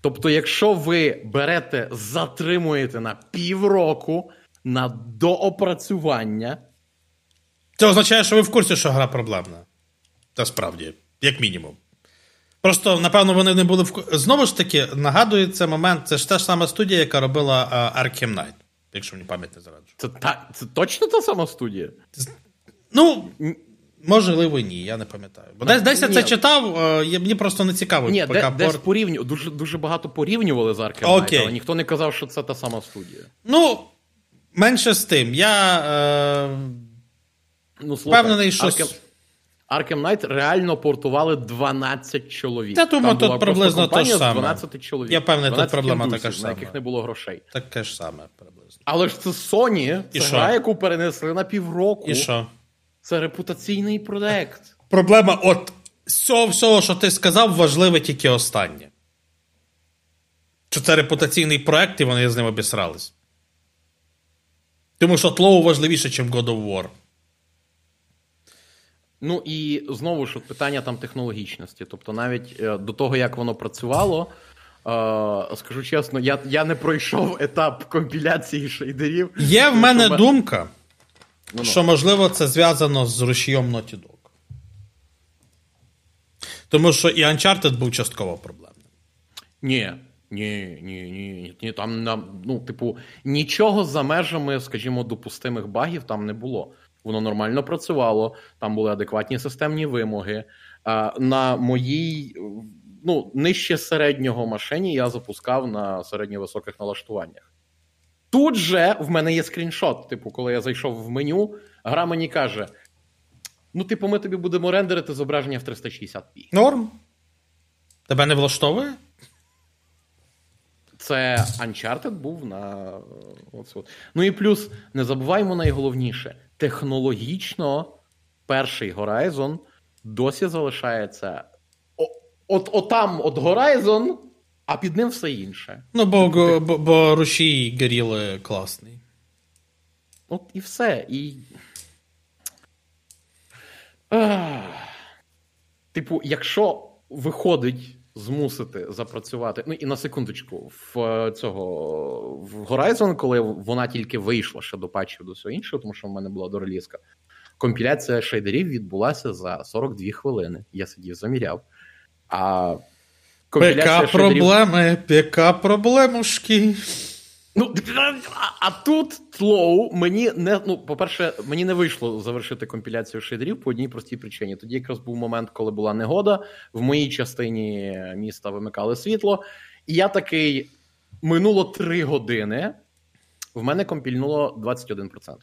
Тобто, якщо ви берете, затримуєте на півроку на доопрацювання, Це означає, що ви в курсі, що гра проблемна. Та справді, як мінімум. Просто, напевно, вони не були в Знову ж таки, нагадує це момент, це ж та ж сама студія, яка робила е, Arkham Knight, якщо мені пам'ять не зараджує. це, та, це точно та сама студія? Ну, можливо, ні, я не пам'ятаю. Бо десь, десь я це читав, е, я- мені просто не цікаво. Ні, ПК де, десь порівню, дуже, дуже багато порівнювали з Arkham Knight, Окей. але ніхто не казав, що це та сама студія. Ну, менше з тим. Я. Е... Ну, слухай, Впевнений, що Arkham, Arkham Knight реально портували 12 чоловік. Та, думаю, тут приблизно те ж саме. 12 чоловік. Я певний, тут 12 проблема така ж на сама. яких не було грошей. Таке ж саме. Але ж це Sony, І це що? гра, яку перенесли на півроку. І що? Це репутаційний проект. Проблема, от з цього всього, що ти сказав, важливе тільки останнє. Що це репутаційний проект, і вони з ним обісрались. Тому що тлоу важливіше, ніж God of War. Ну і знову ж питання там технологічності. Тобто, навіть е, до того, як воно працювало, е, скажу чесно, я, я не пройшов етап компіляції шейдерів. Є в мене що думка, Ну-ну. що, можливо, це зв'язано з рушієм Naughty Dog. Тому що і Uncharted був частково проблемним. Ні, ні, ні, ні, ні. Там на, ну, типу, нічого за межами, скажімо, допустимих багів там не було. Воно нормально працювало, там були адекватні системні вимоги. На моїй ну, нижче середнього машині я запускав на середньовисоких налаштуваннях. Тут же в мене є скріншот. Типу, коли я зайшов в меню, гра мені каже: ну, типу, ми тобі будемо рендерити зображення в 360p. Норм. Тебе не влаштовує? Це Uncharted був на оцю. Ну і плюс, не забуваймо найголовніше: технологічно перший Horizon досі залишається. От, от там от Horizon, а під ним все інше. Ну, бо, бо, бо рушій горіли класний. От і все. І. Ах. Типу, якщо виходить змусити запрацювати. Ну і на секундочку, в е, цього в Horizon, коли вона тільки вийшла ще до патчів до всього іншого, тому що в мене була дорелізка, компіляція шейдерів відбулася за 42 хвилини. Я сидів, заміряв. А ПК проблеми, ПК проблемушки. Ну, а, а тут тлоу мені не ну, по-перше, мені не вийшло завершити компіляцію шейдерів по одній простій причині. Тоді якраз був момент, коли була негода. В моїй частині міста вимикали світло, і я такий минуло три години. В мене компільнуло 21%.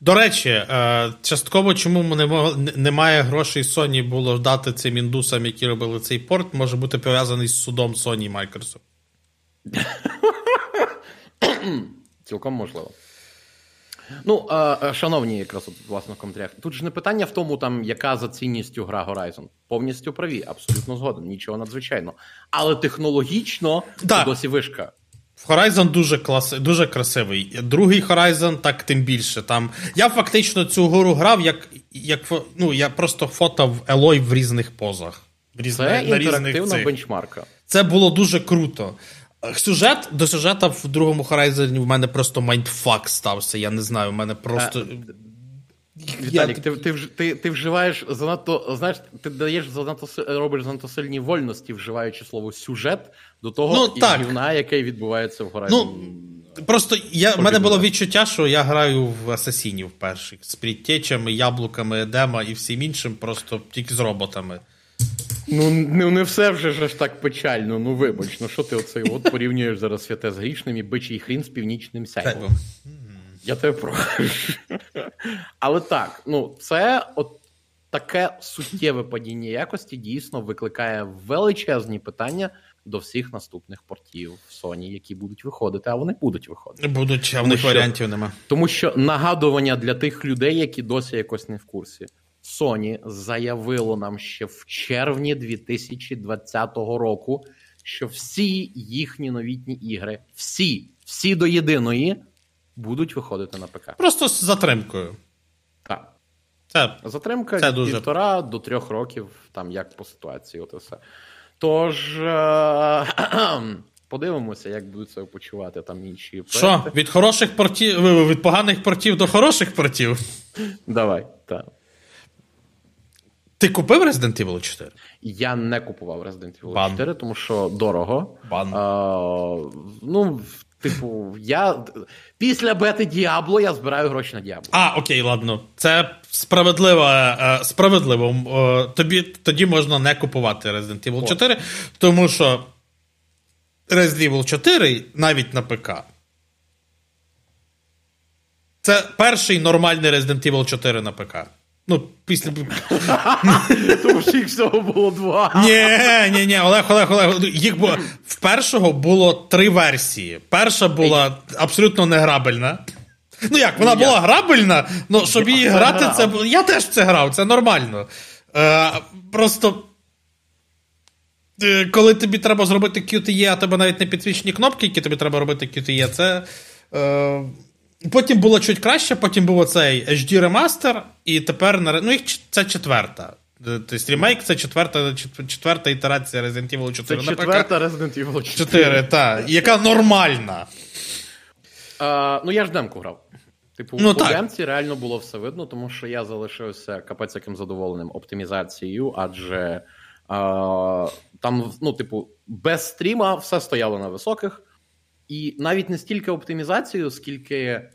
До речі, е, частково чому не немає грошей Sony було дати цим індусам, які робили цей порт, може бути пов'язаний з судом Sony і Microsoft. Цілком можливо. Ну, е, е, шановні, якраз от, власне в коментарях. Тут ж не питання в тому, там, яка за цінністю гра Horizon. Повністю праві, абсолютно згоден, нічого надзвичайного. Але технологічно Да. це досі вишка. Horizon дуже клас, дуже красивий. Другий Horizon, так тим більше. Там я фактично цю гору грав, як, як ну, я просто фотав Елой в різних позах. Різ... Це на інтерактивна цих. бенчмарка. Це було дуже круто. Сюжет до сюжета в другому Horizon в мене просто майндфак стався. Я не знаю, в мене просто. А... Віталік, ти ти, ти, ти вживаєш занадто, знаєш, ти даєш занадто робиш занадто сильні вольності, вживаючи слово сюжет до того ну, так. гівна, який відбувається в Horizon. Ну, Просто я, в мене було відчуття, що я граю в асасінів перших з предтечами, яблуками, Едема і всім іншим, просто тільки з роботами. Ну, не не все вже ж так печально, ну вибач, ну що ти оцей от порівнюєш зараз святе з грішним і бичий хрін з північним сяйвом. Я тебе прошу. Але так, ну це от таке суттєве падіння якості дійсно викликає величезні питання до всіх наступних портів Sony, які будуть виходити, а вони будуть виходити. Будуть, а в них варіантів нема. Тому що нагадування для тих людей, які досі якось не в курсі. Sony заявило нам ще в червні 2020 року, що всі їхні новітні ігри, всі, всі до єдиної, будуть виходити на ПК. Просто з затримкою. Так. Це, Затримка це дуже... півтора до трьох років, там як по ситуації, от і все. Тож е- подивимося, як будуть себе почувати там інші. Що, від хороших портів, від поганих портів до хороших портів? Давай, так. Ти купив Resident Evil 4? Я не купував Resident Evil 4, тому що дорого. Бан. А, ну, Типу, я після бети Діабло я збираю гроші на Діабло. А, окей, ладно. Це справедливо. Е, справедливо. Тобі тоді можна не купувати Resident Evil 4, тому що Resident Evil 4 навіть на ПК. Це перший нормальний Resident Evil 4 на ПК. Ну, після. Тому що їх всього було два. Ні, ні, ні, Олег, Олег, Олег. Їх було. В першого було три версії. Перша була абсолютно неграбельна. Ну як, вона була грабельна, але щоб її грати, це я теж це грав, це нормально. Е, Просто. Е, коли тобі треба зробити QTE, а тебе навіть не підсвічені кнопки, які тобі треба робити QTE, це. Е, Потім було чуть краще, потім був оцей HD ремастер, і тепер ну, їх це четверта. Тобто ремейк це четверта четверта ітерація Resident Evil 4. Це четверта Resident Evil 4. 4 так. Яка нормальна. А, Ну, я ж демку грав. Типу, ну, по демці реально було все видно, тому що я залишився капець яким задоволеним оптимізацією, адже а, там, ну, типу, без стріма все стояло на високих. І навіть не стільки оптимізацію, скільки.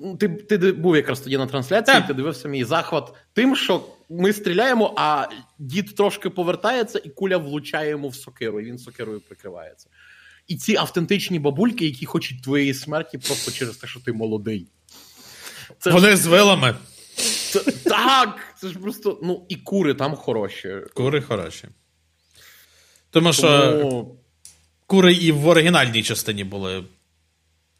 Ну, ти ти був якраз тоді на трансляції, так. ти дивився мій захват тим, що ми стріляємо, а дід трошки повертається, і куля влучає йому в сокиру, і він сокирою прикривається. І ці автентичні бабульки, які хочуть твоєї смерті просто через те, що ти молодий. Це Вони ж... з вилами. Це, так, це ж просто. Ну, і кури там хороші. Кури хороші. Тому що. Тому... Кури і в оригінальній частині були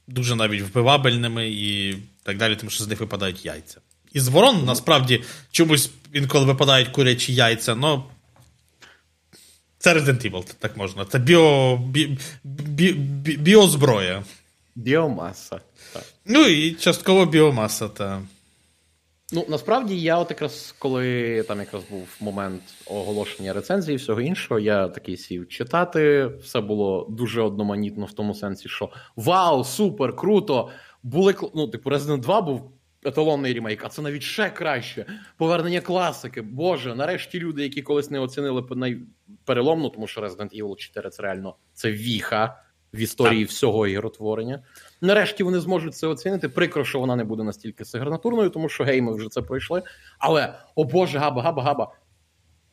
дуже навіть вбивабельними і так далі, тому що з них випадають яйця. І з ворон насправді чомусь інколи випадають курячі яйця, але це Resident Evil, так можна. Це біо, бі, бі, бі, біозброя. Біомаса. Так. Ну і частково біомаса, так. Ну, насправді, я от якраз коли там якраз був момент оголошення рецензії і всього іншого, я такий сів читати. Все було дуже одноманітно в тому сенсі, що вау, супер, круто! Були ну, типу, Resident 2 був еталонний ремейк, а це навіть ще краще. Повернення класики. Боже, нарешті люди, які колись не оцінили переломну, тому що Resident Evil 4 це реально це віха в історії так. всього ігротворення. Нарешті вони зможуть це оцінити. Прикро, що вона не буде настільки сигнатурною, тому що гейми вже це пройшли. Але, о Боже, габа, габа, габа.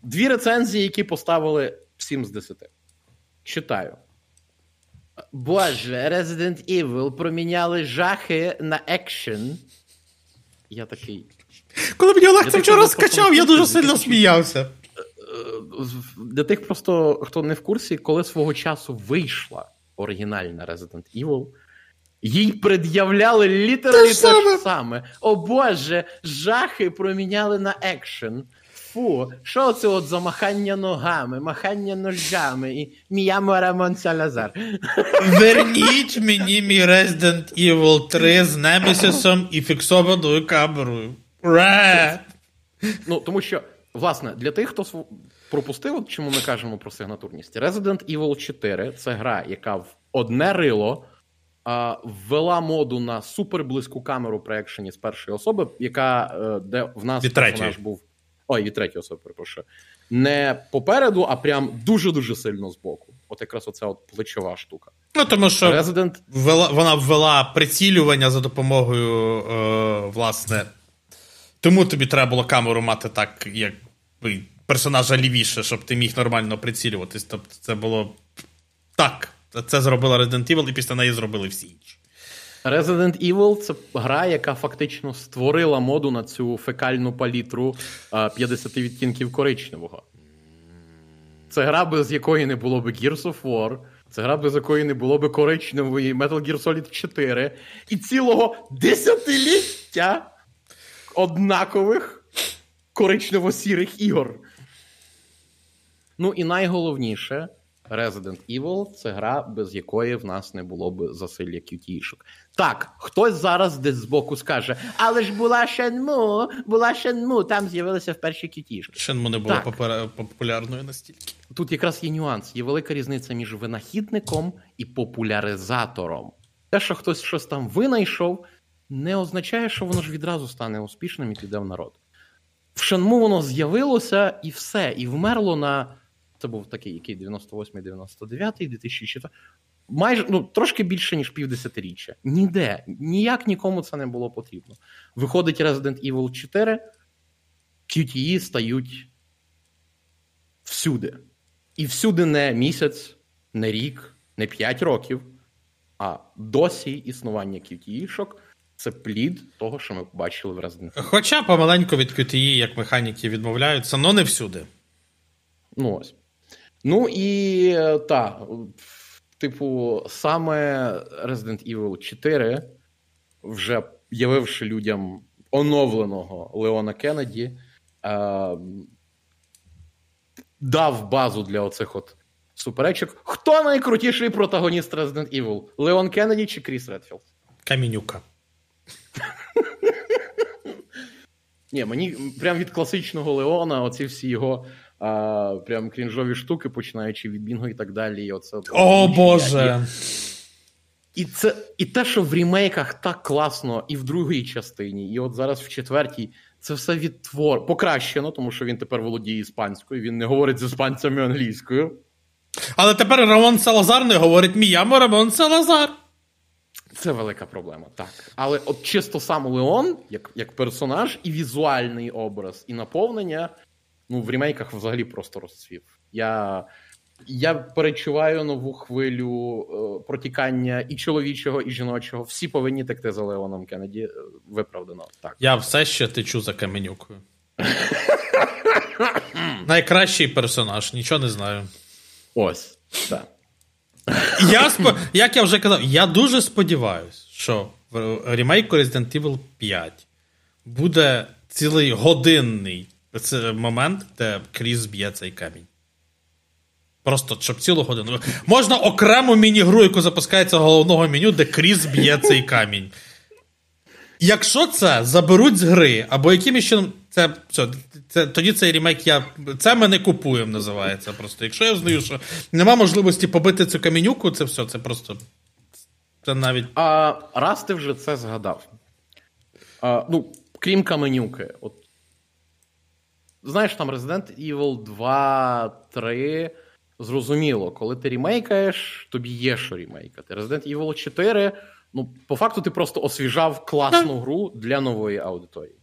Дві рецензії, які поставили 7 з 10. Читаю. Боже, Resident Evil проміняли жахи на екшен. Я такий. Коли мені Олег це вчора скачав, я дуже сильно сміявся. Для тих, просто хто не в курсі, коли свого часу вийшла оригінальна Resident Evil, їй пред'являли літералі те саме. саме. О Боже, жахи проміняли на екшен. Фу, що це от за махання ногами, махання ножами і Міямо Рамон Салазар. Верніть мені мій Resident Evil 3 з Немесісом і фіксованою камерою. Ре! Ну, тому що, власне, для тих, хто пропустив, от чому ми кажемо про сигнатурність. Resident Evil 4 це гра, яка в одне рило ввела моду на суперблизьку камеру при екшені з першої особи, яка е, де в нас Від персонаж був. Ой, від третьої особи, перепрошую. Не попереду, а прям дуже-дуже сильно збоку. От якраз оця от плечова штука. Ну, тому що Resident ввела, вона ввела прицілювання за допомогою, е, власне. Тому тобі треба було камеру мати так, як персонажа лівіше, щоб ти міг нормально прицілюватись. Тобто це було так. Це зробила Resident Evil, і після неї зробили всі інші. Resident Evil це гра, яка фактично створила моду на цю фекальну палітру 50 відтінків коричневого. Це гра, без якої не було б Gears of War, це гра, без якої не було б коричневої Metal Gear Solid 4 і цілого десятиліття однакових коричнево-сірих ігор. Ну і найголовніше, Resident Evil це гра, без якої в нас не було б засилля QT-шок. Так, хтось зараз десь збоку скаже, але ж була Shenmue, була Shenmue, там з'явилися в перші QT-шки. Shenmue не було Так. попера- популярною настільки. Тут якраз є нюанс, є велика різниця між винахідником і популяризатором. Те, що хтось щось там винайшов, не означає, що воно ж відразу стане успішним і піде в народ. В Шенму воно з'явилося і все, і вмерло на. Це був такий, який 98-й, 99-й, 2004 Майже ну, трошки більше, ніж півдесятиріччя. Ніде, ніяк нікому це не було потрібно. Виходить Resident Evil 4, QTE стають всюди. І всюди не місяць, не рік, не 5 років, а досі існування QTE-шок це плід того, що ми побачили в Resident Evil. Хоча помаленьку від QTE, як механіки відмовляються, але не всюди. Ну ось. Ну і е, та, типу, саме Resident Evil 4, вже явивши людям оновленого Леона Кеннеді, е, дав базу для оцих от суперечок. Хто найкрутіший протагоніст Resident Evil? Леон Кеннеді чи Кріс Редфілд? Камінюка. Ні, мені прям від класичного Леона, оці всі його а, прям крінжові штуки, починаючи від Бінго і так далі. І оце, О, Боже! І це і те, що в рімейках так класно, і в другій частині, і от зараз в четвертій, це все відтвор покращено, тому що він тепер володіє іспанською, він не говорить з іспанцями англійською. Але тепер Рамон Салазар не говорить Міямо Рамон Салазар. Це велика проблема, так. Але от чисто сам Леон, як, як персонаж, і візуальний образ, і наповнення, ну, в рімейках взагалі просто розцвів. Я, я передчуваю нову хвилю е, протікання і чоловічого, і жіночого. Всі повинні текти за Леоном Кеннеді. Е, Виправдано. Так. Я все ще течу за Каменюкою. Найкращий персонаж, нічого не знаю. Ось. Так. Я спо... Як я вже казав, я дуже сподіваюся, що в ремейку Resident Evil 5 буде цілий годинний це момент, де Кріс б'є цей камінь. Просто щоб цілу годину. Можна окрему міні-гру, яку запускається головного меню, де Кріс б'є цей камінь. Якщо це заберуть з гри, або якимось чином. Це, все, це, тоді цей ремейк я. Це ми не купуємо, називається. Просто. Якщо я знаю, що нема можливості побити цю камінюку, це все, це просто. Це навіть. А раз ти вже це згадав. А, ну, крім каменюки, от. Знаєш, там Resident Evil 2, 3. Зрозуміло, коли ти рімейкаєш, тобі є що рімейкати. Resident Evil 4, ну, по факту, ти просто освіжав класну гру для нової аудиторії.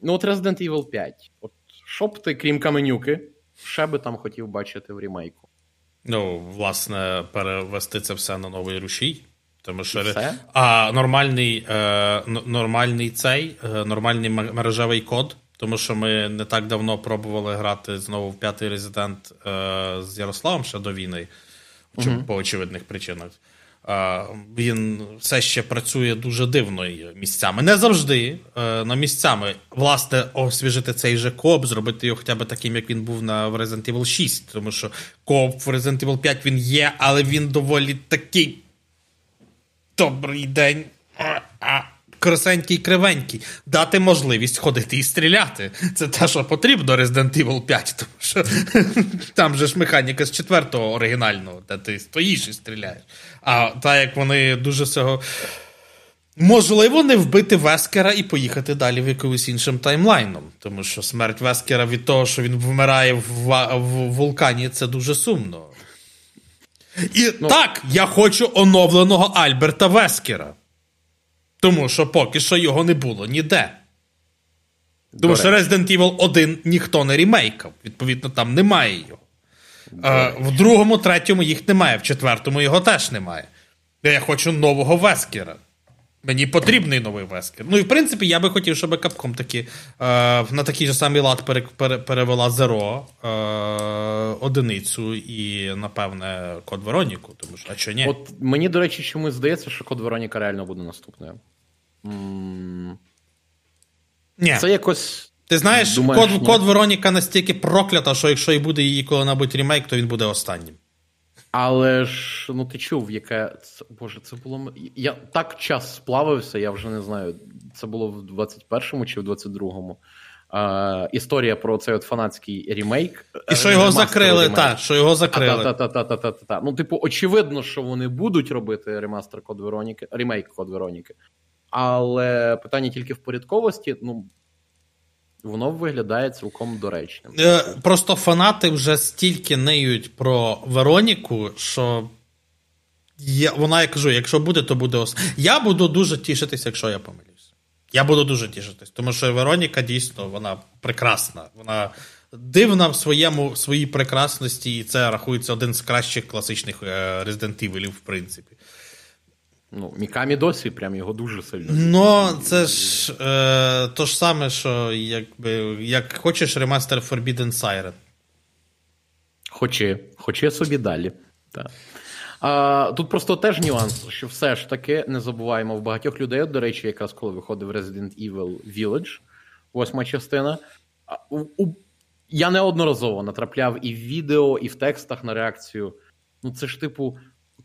Ну, от Resident Evil 5. От що б ти, крім каменюки, ще би там хотів бачити в рімейку? Ну, власне, перевести це все на новий рушій. Тому що все? а нормальний, е, нормальний цей, е, нормальний мережевий код. Тому що ми не так давно пробували грати знову в п'ятий резидент е, з Ярославом ще до війни, чому по очевидних причинах. Е, він все ще працює дуже дивно місцями. Не завжди, е, на місцями. Власне, освіжити цей же коп, зробити його хоча б таким, як він був на в Resident Evil 6. Тому що коп в Resident Evil 5 він є, але він доволі такий. Добрий день. А. красенький кривенький, дати можливість ходити і стріляти. Це те, що потрібно Resident Evil 5, тому що там же ж механіка з четвертого оригінального, де ти стоїш і стріляєш. А так як вони дуже цього. Можливо, не вбити Вескера і поїхати далі в якимось іншим таймлайном. Тому що смерть Вескера від того, що він вмирає в, в вулкані, це дуже сумно. І ну, так, я хочу оновленого Альберта Вескера. Тому що поки що його не було ніде. Тому що Resident Evil 1 ніхто не ремейкав. Відповідно, там немає його. Е, в другому, третьому їх немає, в четвертому його теж немає. Я хочу нового Вескера. Мені потрібний новий Вескер. Ну і в принципі, я би хотів, щоб Capcom таки, е, на такий же самий лад пере, пере, перевела Zero е, одиницю і, напевне, Код Вероніку. Тому що, а що ні? От мені, до речі, чомусь здається, що Код Вероніка реально буде наступною. Ні. Це якось. Ти знаєш, Думаєш, код, код Вероніка настільки проклята, що якщо і буде її коли-небудь ремейк, то він буде останнім. Але ж, ну ти чув, яке. Це, Боже, це було. Я так час сплавився, я вже не знаю. Це було в 21-му чи в 22-му. Uh, історія про цей от фанатський ремейк. І що його закрили, так, що його закрили. Та-та-та-та-та-та. Ну, типу, очевидно, що вони будуть робити ремастер Код Вероніки, ремейк Код Вероніки. Але питання тільки в порядковості. Ну, Воно виглядає цілком доречним. Е, просто фанати вже стільки неють про Вероніку, що я, вона, я кажу, якщо буде, то буде ос... Я буду дуже тішитися, якщо я помилюсь. Я буду дуже тішитись, тому що Вероніка дійсно вона прекрасна. Вона дивна в своєму в своїй прекрасності, і це рахується один з кращих класичних е, Resident Evil, в принципі. Ну, Мікамі досі прям його дуже сильно. Ну, це ж е, то ж саме, що якби, як хочеш ремастер Forbidden Siren. Хоче, хоче собі далі. Так. А, Тут просто теж нюанс, що все ж таки не забуваємо в багатьох людей. До речі, якраз коли виходив Resident Evil Village, восьма частина. У, у, Я неодноразово натрапляв і в відео, і в текстах на реакцію. Ну, це ж типу.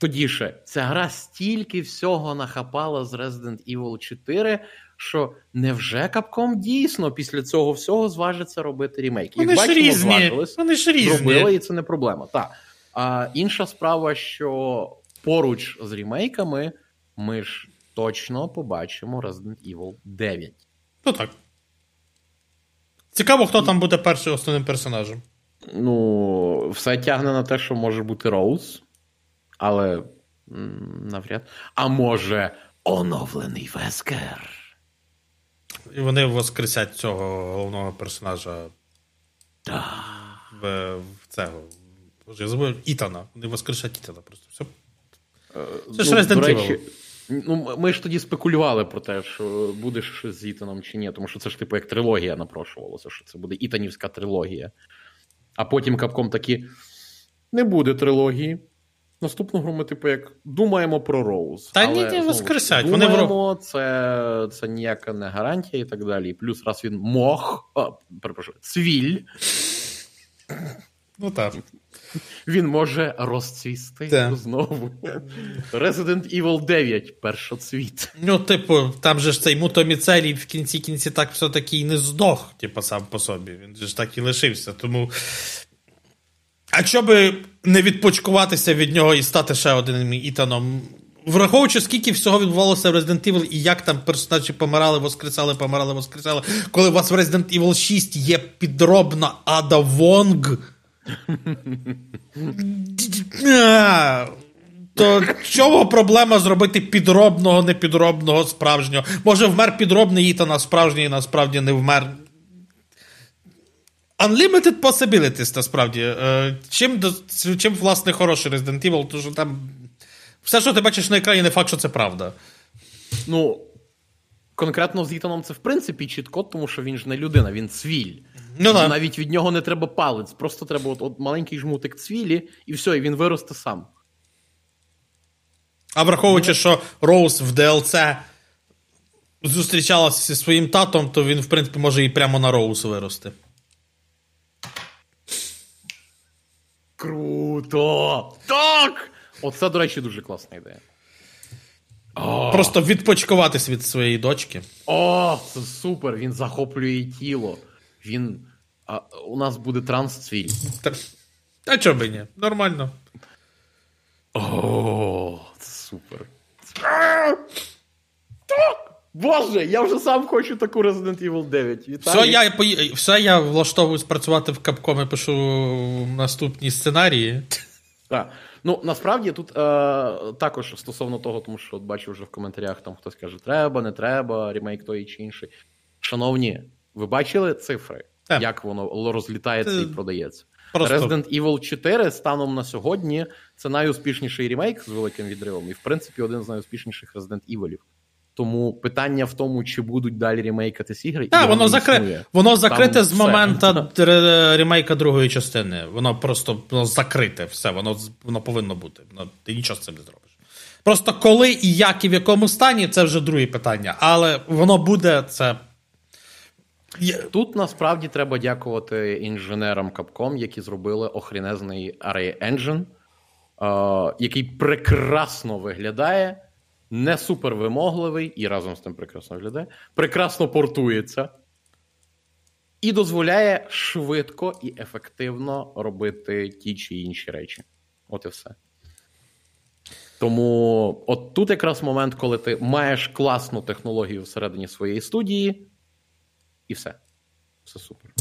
Тоді ще ця гра стільки всього нахапала з Resident Evil 4, що невже Capcom дійсно після цього всього зважиться робити ремейк? Вони ж різні. Вони ж різні. Зробили, і це не проблема. Так. А інша справа, що поруч з ремейками ми ж точно побачимо Resident Evil 9. Ну так. Цікаво, хто там буде першим основним персонажем. Ну, все тягне на те, що може бути Роуз але навряд. А може, оновлений Вескер. І вони воскресять цього головного персонажа да. в, в цього. Боже, я забув Ітана. Вони воскрешать Ітана просто. Все. Це ж ну, речі, Ну, Ми ж тоді спекулювали про те, що буде щось з Ітаном чи ні, тому що це ж типу як трилогія напрошувалося, що це буде Ітанівська трилогія. А потім капком такі: не буде трилогії. Наступну гру ми, типу, як думаємо про Роуз. Та ні, не воскресять. Думаємо, Вони це це ніяка не гарантія і так далі. плюс раз він мог, а, перепрошую, цвіль. Ну так. Він може розцвісти так. знову. Resident Evil 9 першоцвіт. Ну, типу, там же ж цей мутоміцелій в кінці кінці так все-таки і не здох, типу, сам по собі. Він же ж так і лишився. Тому а що би не відпочкуватися від нього і стати ще одним Ітаном? Враховуючи, скільки всього відбувалося в Resident Evil і як там персонажі помирали, воскресали, помирали, воскресали, коли у вас в Resident Evil 6 є підробна Ада Вонг. То чого проблема зробити підробного, непідробного, справжнього? Може, вмер підробний Ітан, а справжній насправді не вмер. Unlimited possibilities, насправді. Е, чим, чим власне, хороший Resident Evil, тому що там все, що ти бачиш на екрані, не факт, що це правда. Ну, конкретно з Ітаном це в принципі чітко, тому що він ж не людина, він цвіль. Ну, да. Навіть від нього не треба палець, просто треба от, от маленький жмутик цвілі, і все, і він виросте сам. А враховуючи, що Роуз в DLC зустрічалася зі своїм татом, то він, в принципі, може і прямо на Роуз вирости. Круто! Так! Оце, до речі, дуже класна ідея. О! Просто відпочкуватись від своєї дочки. О, це супер! Він захоплює тіло. Він. А, У нас буде трансцвіль. А чого би ні? Нормально. О, це супер. Боже, я вже сам хочу таку Resident Evil 9. Вітаю. Все, я все, я влаштовуюсь працювати в Capcom і пишу наступні сценарії. Так. Ну, насправді тут е, також стосовно того, тому що от бачу вже в коментарях, там хтось каже, треба, не треба, ремейк той чи інший. Шановні, ви бачили цифри, так. як воно розлітається і продається? Просто... Resident Evil 4 станом на сьогодні це найуспішніший ремейк з великим відривом, і в принципі один з найуспішніших Resident Evil. Тому питання в тому, чи будуть далі ремейкатись ігри. Так, воно закри... воно закрите Там з моменту ремейка другої частини. Воно просто воно закрите, все, воно воно повинно бути. Воно, Ти нічого з цим не зробиш. Просто коли і як, і в якому стані, це вже друге питання. Але воно буде це. Тут насправді треба дякувати інженерам Capcom, які зробили охрінезний Array Engine, е, який прекрасно виглядає не супервимогливий і разом з тим прекрасно виглядає, прекрасно портується і дозволяє швидко і ефективно робити ті чи інші речі. От і все. Тому от тут якраз момент, коли ти маєш класну технологію всередині своєї студії, і все. Все супер.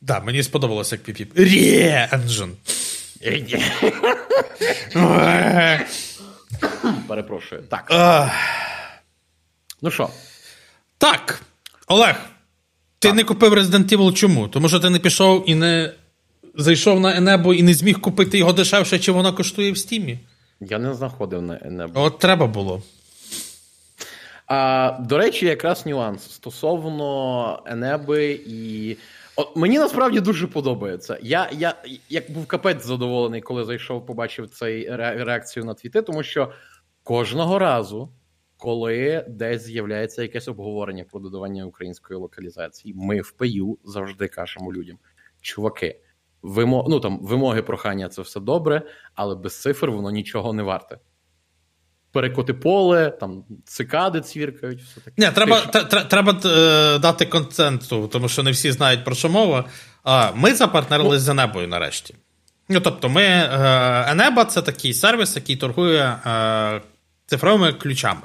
Да, мені сподобалося як піпіп. Рє-енджин. Перепрошую. Так. Ну що? Так. Олег. Ти так. не купив Resident Evil чому? Тому що ти не пішов і не зайшов на Енебо і не зміг купити його дешевше, чи воно коштує в стімі. Я не знаходив на Енебо. От треба було. А, До речі, якраз нюанс стосовно Енеби і. От Мені насправді дуже подобається. Я я як був капець задоволений, коли зайшов, побачив цей реакцію на твіти, тому що кожного разу, коли десь з'являється якесь обговорення про додавання української локалізації, ми в ПЮ завжди кажемо людям: чуваки, вимо... ну, там, вимоги прохання це все добре, але без цифр воно нічого не варте перекоти поле, там цикади цвіркають, все таке. Ні, треба треба е, дати конценту, тому що не всі знають про що мова. А ми запартнерились ну, з Енебою нарешті. Ну, тобто, ми е, Енеба це такий сервіс, який торгує е, цифровими ключами.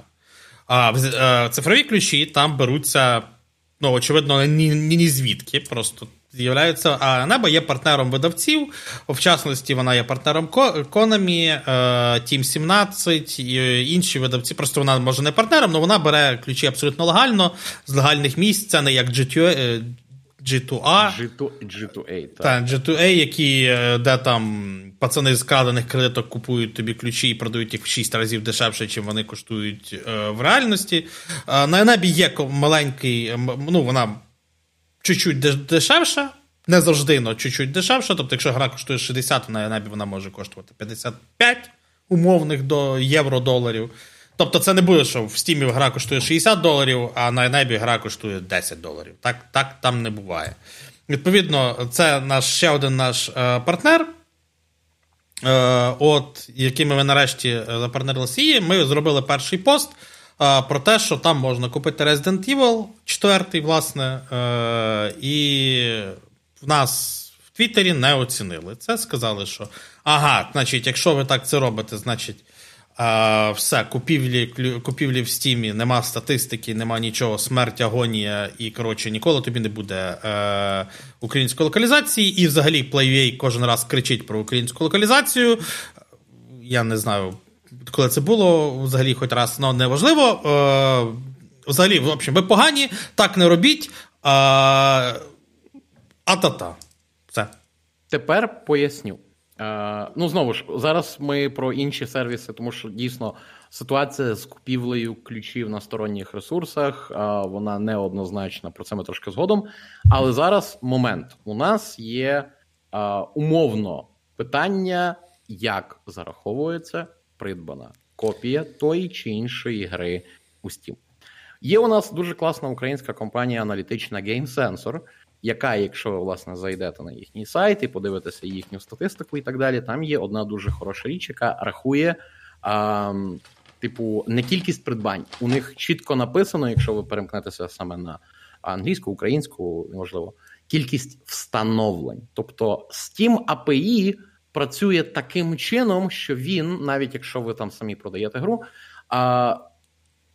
А е, цифрові ключі там беруться, ну, очевидно, ні, ні, ні звідки. Просто з'являються. А Неба є партнером видавців. В частності, вона є партнером Konami, Team 17 і інші видавці. Просто вона може не партнером, але вона бере ключі абсолютно легально з легальних місць. Це не як G2A. G2A, G2A, так. G2A, які, е, де там пацани з крадених кредиток купують тобі ключі і продають їх в 6 разів дешевше, чим вони коштують е, в реальності. Е, на Енебі є маленький, ну вона чуть-чуть дешевша. Не завжди, але чуть-чуть дешевше. Тобто, якщо гра коштує 60, то на Янабі вона може коштувати 55 умовних до євро-доларів. Тобто, це не буде, що в Стімі гра коштує 60 доларів, а на Янабі гра коштує 10 доларів. Так так там не буває. Відповідно, це наш ще один наш е, партнер. Е, от, якими ми нарешті е, запартнерилися. Ми зробили перший пост про те, що там можна купити Resident Evil 4, власне, е, і в нас в Твіттері не оцінили це. Сказали, що ага, значить, якщо ви так це робите, значить. А, Все, купівлі купівлі в стімі, нема статистики, нема нічого, смерть, агонія, і коротше, ніколи тобі не буде е, української локалізації. І взагалі PlayUA кожен раз кричить про українську локалізацію. Я не знаю, коли це було, взагалі, хоч раз, ну неважливо. Е, Взагалі, в общем, ви погані, так не робіть. А та-та. Все. Тепер поясню. Е, ну, знову ж, зараз ми про інші сервіси, тому що дійсно ситуація з купівлею ключів на сторонніх ресурсах, е, вона неоднозначна, про це ми трошки згодом. Але зараз момент. У нас є е, умовно питання, як зараховується придбана копія тої чи іншої гри у Steam. Є у нас дуже класна українська компанія аналітична Game Sensor, яка, якщо ви власне зайдете на їхній сайт і подивитеся їхню статистику і так далі, там є одна дуже хороша річ, яка рахує а, типу, не кількість придбань. У них чітко написано, якщо ви перемкнетеся саме на англійську, українську, можливо, кількість встановлень. Тобто Steam API працює таким чином, що він, навіть якщо ви там самі продаєте гру, а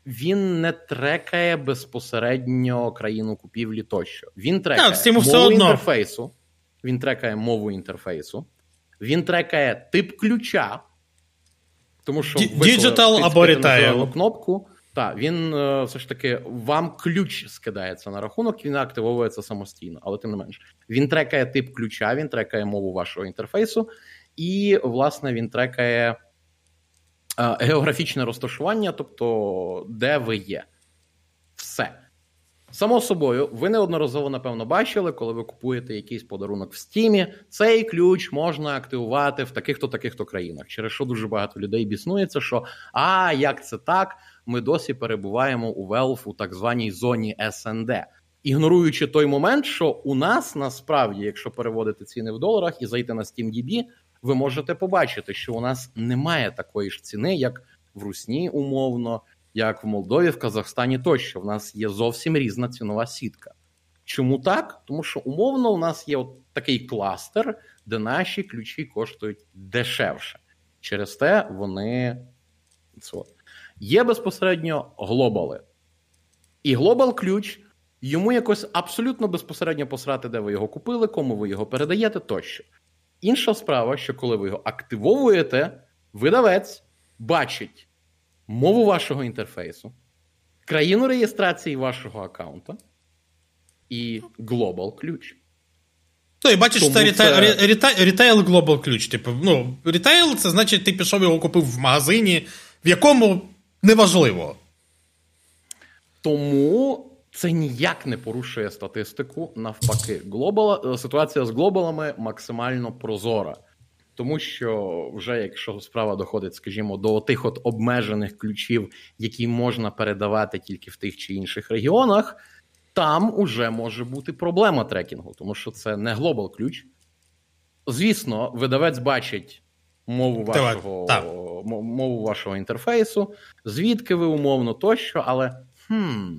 він не трекає безпосередньо країну купівлі тощо. Він трекає так, мову все одно. інтерфейсу. Він трекає мову інтерфейсу, він трекає тип ключа. Тому що Ді- ви, коли digital або кнопку, так, він е, все ж таки вам ключ скидається на рахунок, він активовується самостійно, але тим не менш. Він трекає тип ключа, він трекає мову вашого інтерфейсу, і, власне, він трекає е, географічне розташування, тобто де ви є. Все. Само собою, ви неодноразово, напевно, бачили, коли ви купуєте якийсь подарунок в стімі, цей ключ можна активувати в таких-то таких-то країнах. Через що дуже багато людей біснується, що а як це так? Ми досі перебуваємо у Valve у так званій зоні СНД. Ігноруючи той момент, що у нас насправді, якщо переводити ціни в доларах і зайти на SteamDB, ви можете побачити, що у нас немає такої ж ціни, як в Русні, умовно, як в Молдові, в Казахстані тощо. В нас є зовсім різна цінова сітка. Чому так? Тому що умовно у нас є от такий кластер, де наші ключі коштують дешевше. Через те вони. Є безпосередньо глобали. І глобал ключ йому якось абсолютно безпосередньо посрати, де ви його купили, кому ви його передаєте тощо. Інша справа, що коли ви його активовуєте, видавець бачить мову вашого інтерфейсу, країну реєстрації вашого аккаунта і глобал ключ. Ну, і бачиш, Тому це retail, це- retail global ключ. Типу, ну, retail це значить, ти пішов його купив в магазині, в якому неважливо. Тому це ніяк не порушує статистику. Навпаки, глобала е, ситуація з глобалами максимально прозора. Тому що вже якщо справа доходить, скажімо, до тих от обмежених ключів, які можна передавати тільки в тих чи інших регіонах, там уже може бути проблема трекінгу, тому що це не глобал ключ. Звісно, видавець бачить мову вашого, так. мову вашого інтерфейсу, звідки ви умовно тощо, але хм.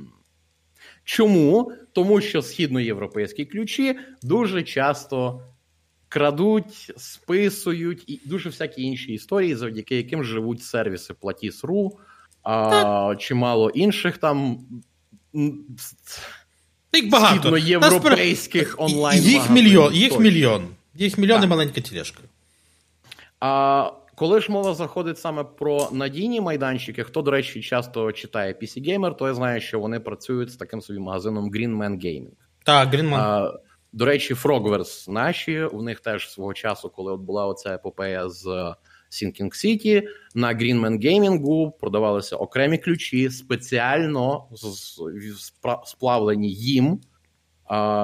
Чому? Тому що східноєвропейські ключі дуже часто крадуть, списують і дуже всякі інші історії, завдяки яким живуть сервіси Platis.ru, а, чимало інших там Їх багато. східноєвропейських онлайн Їх мільйон, їх мільйон. Їх мільйон і маленька тележка. А коли ж мова заходить саме про надійні майданчики, хто, до речі, часто читає PC Gamer, той знає, що вони працюють з таким собі магазином Green Man Gaming. Так, Грінман. А, до речі, Frogverse наші, у них теж свого часу, коли от була оця епопея з Sinking City, на Greenman Gaming продавалися окремі ключі, спеціально сплавлені їм,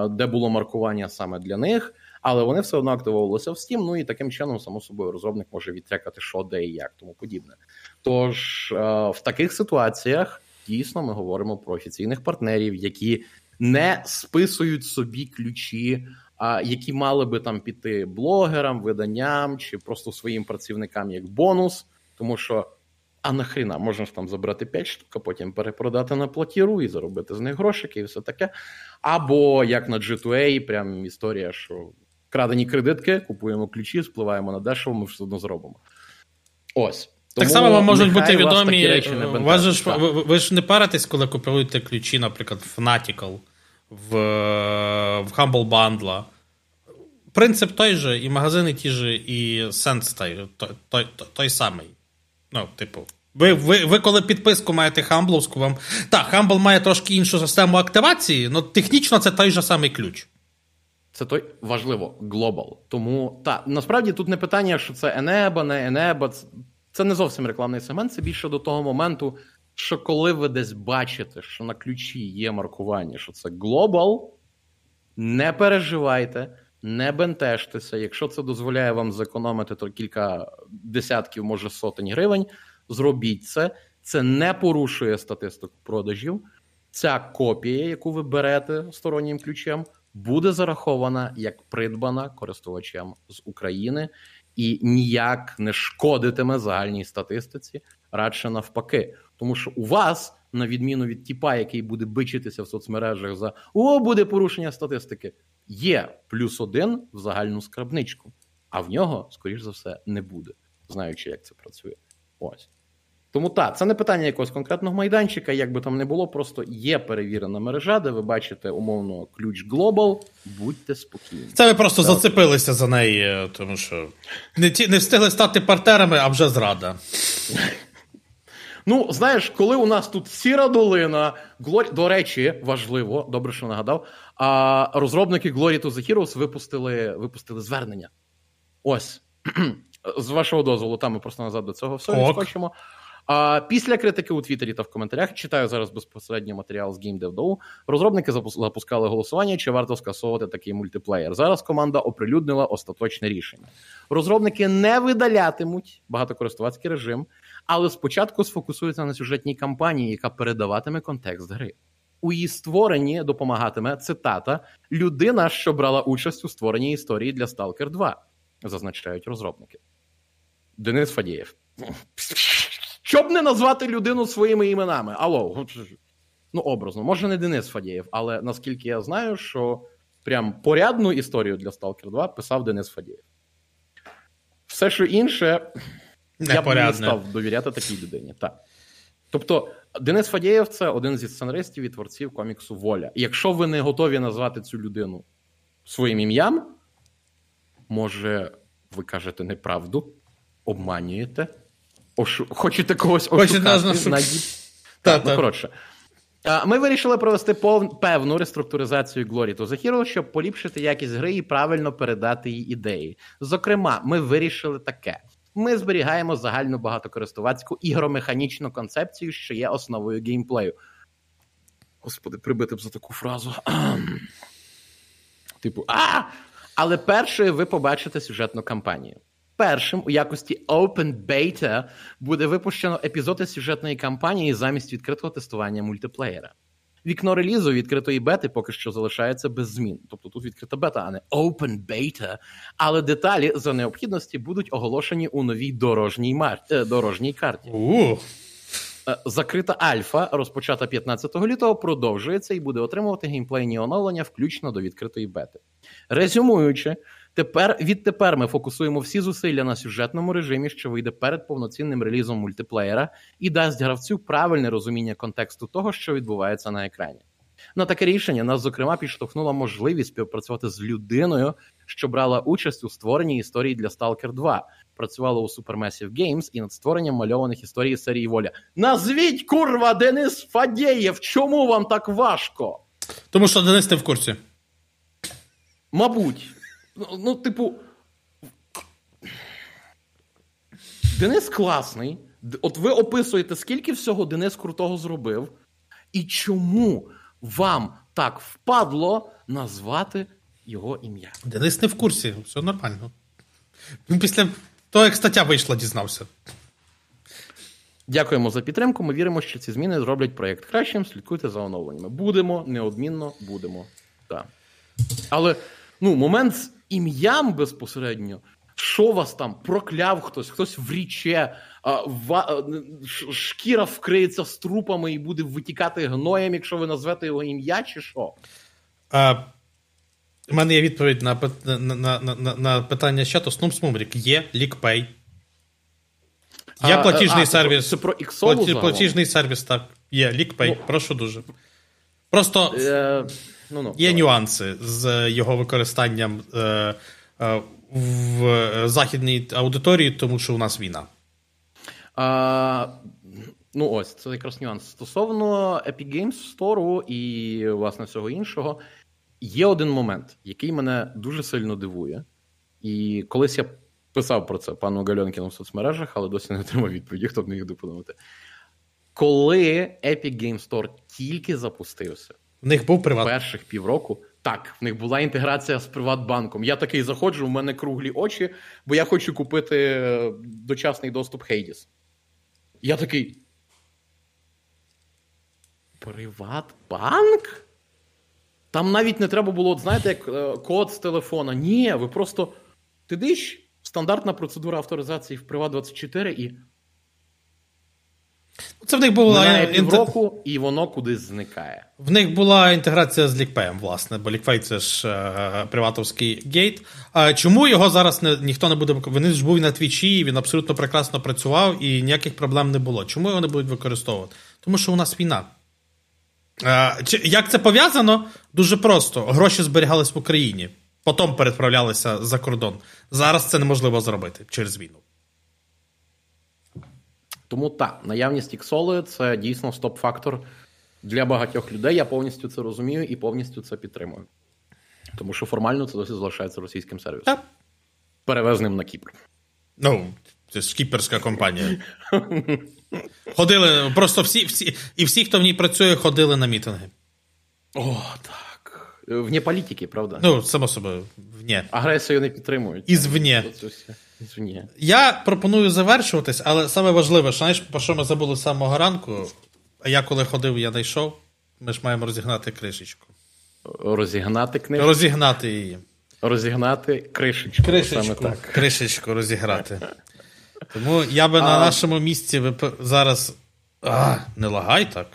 де було маркування саме для них. Але вони все одно активовувалися в Steam, ну і таким чином, само собою, розробник може відтрекати, що, де і як, тому подібне. Тож е, в таких ситуаціях дійсно ми говоримо про офіційних партнерів, які не списують собі ключі, які мали би там піти блогерам, виданням чи просто своїм працівникам як бонус, тому що. А нахріна, можна ж там забрати 5 штук, а потім перепродати на платіру і заробити з них грошики і все таке. Або як на G2A, прям історія, що крадені кредитки, купуємо ключі, спливаємо на дешево, ми все одно зробимо. Ось. Так само вам можуть бути відомі. речі не вас ж, ви, ви ж не паритесь, коли купуєте ключі, наприклад, в Fanatical, в, в Humble Bundle. Принцип той же, і магазини ті ж, і той, той, той, той, той самий. Ну, типу. Ви, ви, ви коли підписку маєте Хамбловську, вам. Так, Humble має трошки іншу систему активації, але технічно це той же самий ключ. Це той важливо, глобал. Тому та насправді тут не питання, що це Енеба, не Енеба. Це, не зовсім рекламний сегмент. Це більше до того моменту, що коли ви десь бачите, що на ключі є маркування, що це глобал, не переживайте, не бентежтеся. Якщо це дозволяє вам зекономити то кілька десятків, може сотень гривень, зробіть це. Це не порушує статистику продажів. Ця копія, яку ви берете стороннім ключем, буде зарахована як придбана користувачем з України і ніяк не шкодитиме загальній статистиці радше навпаки. Тому що у вас, на відміну від тіпа, який буде бичитися в соцмережах за о, буде порушення статистики, є плюс один в загальну скрабничку, а в нього, скоріш за все, не буде, знаючи, як це працює. Ось. Тому так, це не питання якогось конкретного майданчика, як би там не було, просто є перевірена мережа, де ви бачите умовно ключ Global, будьте спокійні. Це ви просто так. зацепилися за неї, тому що не ті не встигли стати партнерами, а вже зрада. Ну, знаєш, коли у нас тут сіра долина, Глорі... до речі, важливо, добре, що нагадав. А розробники Glory to the Heroes випустили випустили звернення. Ось. З вашого дозволу, там ми просто назад до цього все відскочимо. А після критики у Твіттері та в коментарях читаю зараз безпосередньо матеріал з GameDev.do, Розробники запускали голосування, чи варто скасовувати такий мультиплеєр. Зараз команда оприлюднила остаточне рішення. Розробники не видалятимуть багатокористувацький режим, але спочатку сфокусуються на сюжетній кампанії, яка передаватиме контекст гри. У її створенні допомагатиме цитата людина, що брала участь у створенні історії для Stalker 2, зазначають розробники. Денис Фадієв. Щоб не назвати людину своїми іменами. Алло, ну образно, може не Денис Фадєєв, але наскільки я знаю, що прям порядну історію для Stalker 2 писав Денис Фадєєв. Все, що інше, не я б не став довіряти такій людині. Так. Тобто, Денис Фадєєв це один зі сценаристів і творців коміксу Воля. І якщо ви не готові назвати цю людину своїм ім'ям, може, ви кажете неправду, обманюєте. Ошу... Хочете когось ошукати? На... Так, ну, коротше. Ми вирішили провести пов... певну реструктуризацію Glory to the Hero, щоб поліпшити якість гри і правильно передати її ідеї. Зокрема, ми вирішили таке: ми зберігаємо загальну багатокористувацьку ігромеханічну концепцію, що є основою геймплею. Господи, прибити б за таку фразу. Типу, а! Але першою ви побачите сюжетну кампанію. Першим у якості Open Beta буде випущено епізоди сюжетної кампанії замість відкритого тестування мультиплеєра. Вікно релізу відкритої бети поки що залишається без змін. Тобто тут відкрита бета, а не Open Beta. Але деталі за необхідності будуть оголошені у новій дорожній мар... Е, дорожній карті. Uh. Закрита альфа, розпочата 15 лютого, продовжується і буде отримувати геймплейні оновлення, включно до відкритої бети. Резюмуючи. Тепер відтепер ми фокусуємо всі зусилля на сюжетному режимі, що вийде перед повноцінним релізом мультиплеєра, і дасть гравцю правильне розуміння контексту того, що відбувається на екрані. На таке рішення нас, зокрема, підштовхнула можливість співпрацювати з людиною, що брала участь у створенні історії для Stalker 2, працювала у Supermassive Games і над створенням мальованих історій серії Воля. Назвіть курва Денис Фадєєв! Чому вам так важко? Тому що Денис не в курсі. Мабуть. Ну, ну, типу. Денис класний. От ви описуєте, скільки всього Денис крутого зробив, і чому вам так впадло назвати його ім'я? Денис не в курсі, все нормально. Він після того, як стаття вийшла, дізнався. Дякуємо за підтримку. Ми віримо, що ці зміни зроблять проєкт кращим. Слідкуйте за оновленнями. Будемо, неодмінно будемо. Так. Але ну, момент ім'ям безпосередньо. Що вас там прокляв хтось, хтось вріче, шкіра вкриється з трупами і буде витікати гноєм, якщо ви назвете його ім'я, чи що? А, У мене є відповідь на на, на, на, на питання чату. Снум Смумрік. Є лікпей. Є платіжний а, сервіс. Це про Платі, платіжний сервіс, так. Є лікпей. Ну, Прошу дуже. Просто. Е... Ну, ну, Є нюанси з його використанням е, е, в західній аудиторії, тому що у нас війна. А, Ну, ось це якраз нюанс. Стосовно Epic Games Store і, власне, всього іншого, є один момент, який мене дуже сильно дивує. І колись я писав про це пану Гальонкіну в соцмережах, але досі не отримав відповіді, хто б міг допомогти. Коли Epic Games Store тільки запустився, в них був приват. Перших півроку. Так, в них була інтеграція з Приватбанком. Я такий заходжу, у мене круглі очі, бо я хочу купити е, дочасний доступ Хейдіс. Я такий. Приватбанк? Там навіть не треба було, знаєте, як е, код з телефона. Ні, ви просто. Ти диш, стандартна процедура авторизації в Приват 24 і. Це в них була Минає півроку, і воно кудись зникає. В них була інтеграція з лікпеєм, власне, бо лікпей це ж е, приватовський гейт. А чому його зараз не, ніхто не буде? Він ж був на твічі, він абсолютно прекрасно працював і ніяких проблем не було. Чому його не будуть використовувати? Тому що у нас війна. Е, чи, як це пов'язано? Дуже просто. Гроші зберігались в Україні, потім переправлялися за кордон. Зараз це неможливо зробити через війну. Тому так, наявність іксоли це дійсно стоп-фактор для багатьох людей. Я повністю це розумію і повністю це підтримую. Тому що формально це досі залишається російським сервісом, Так. перевезним на Кіпр. Ну, це ж кіперська компанія. Ходили, просто всі, всі, і всі, хто в ній працює, ходили на мітинги. О, так. Вне політики, правда? Ну, само собою, вні. Агресію не підтримують. Ізвні. Я пропоную завершуватись, але саме важливе, що, знаєш, про що ми забули з самого ранку. А я коли ходив, я знайшов. Ми ж маємо розігнати кришечку. Розігнати книжку, Розігнати її. розігнати кришечку. Саме Кришечку, так. кришечку розіграти. Тому я би на нашому місці вип- зараз. А, не лагай так.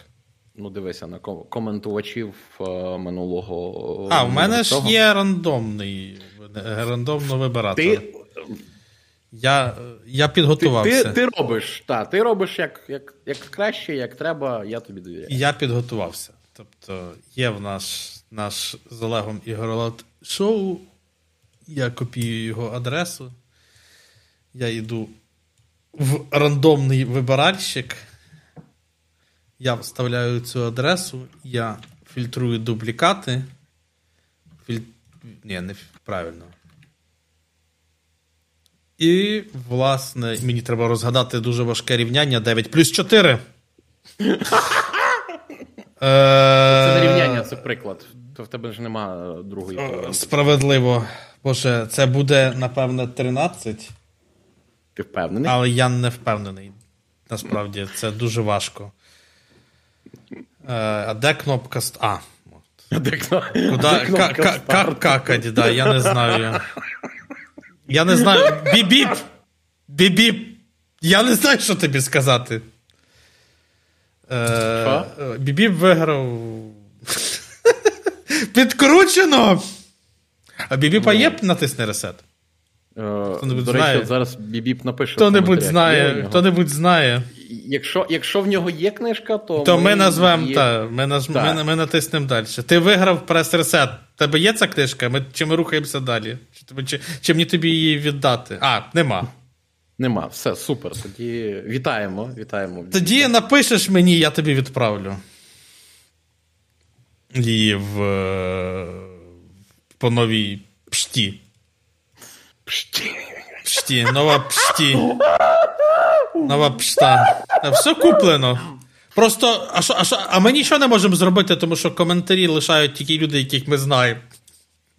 Ну, дивися на ком- коментувачів е, минулого. А, в мене ж є рандомний. Рандомно вибирати. Ти, Я, я підготувався. ти, ти робиш, та, ти робиш як, як, як краще, як треба, я тобі довіряю. Я підготувався. Тобто є в нас наш з Олегом Ігоролот шоу. Я копію його адресу. Я йду в рандомний вибиральщик. Я вставляю цю адресу, я фільтрую дублікати. Філь... Ні, не правильно. І, власне, мені треба розгадати дуже важке рівняння 9 плюс 4. Це не рівняння, це приклад. То в тебе ж нема е, другої Е, половинки. Справедливо. Боже, це буде, напевне, 13, Ти впевнений? але я не впевнений. Насправді, це дуже важко. Е, А де кнопка А. Куда... какать, да, я не знаю. Я не знаю. Бібіп! Бібіп! Я не знаю, що тобі сказати. Е, е, Бібіп виграв. Підкручено! А Бібіпа є натисне reset? Е, Хто-небудь До речі, знає? зараз Бібіп напише. Хто-небудь знає, хто-небудь знає. Якщо, якщо в нього є книжка, то, То ми назвемо, є- та, ми, наж... Так. ми, ми натиснемо далі. Ти виграв Press Reset. Тебе є ця книжка? Ми... Чи ми рухаємося далі? Чи, чи, чи мені тобі її віддати? А, нема. Нема, все, супер. Тоді вітаємо, вітаємо. Тоді напишеш мені, я тобі відправлю. Її в, е, по новій пшті. Пшті. Пшті, нова пшті. Нова пшта. Все куплено. Просто, а, що, а, що, а ми нічого не можемо зробити, тому що коментарі лишають тільки люди, яких ми знаємо.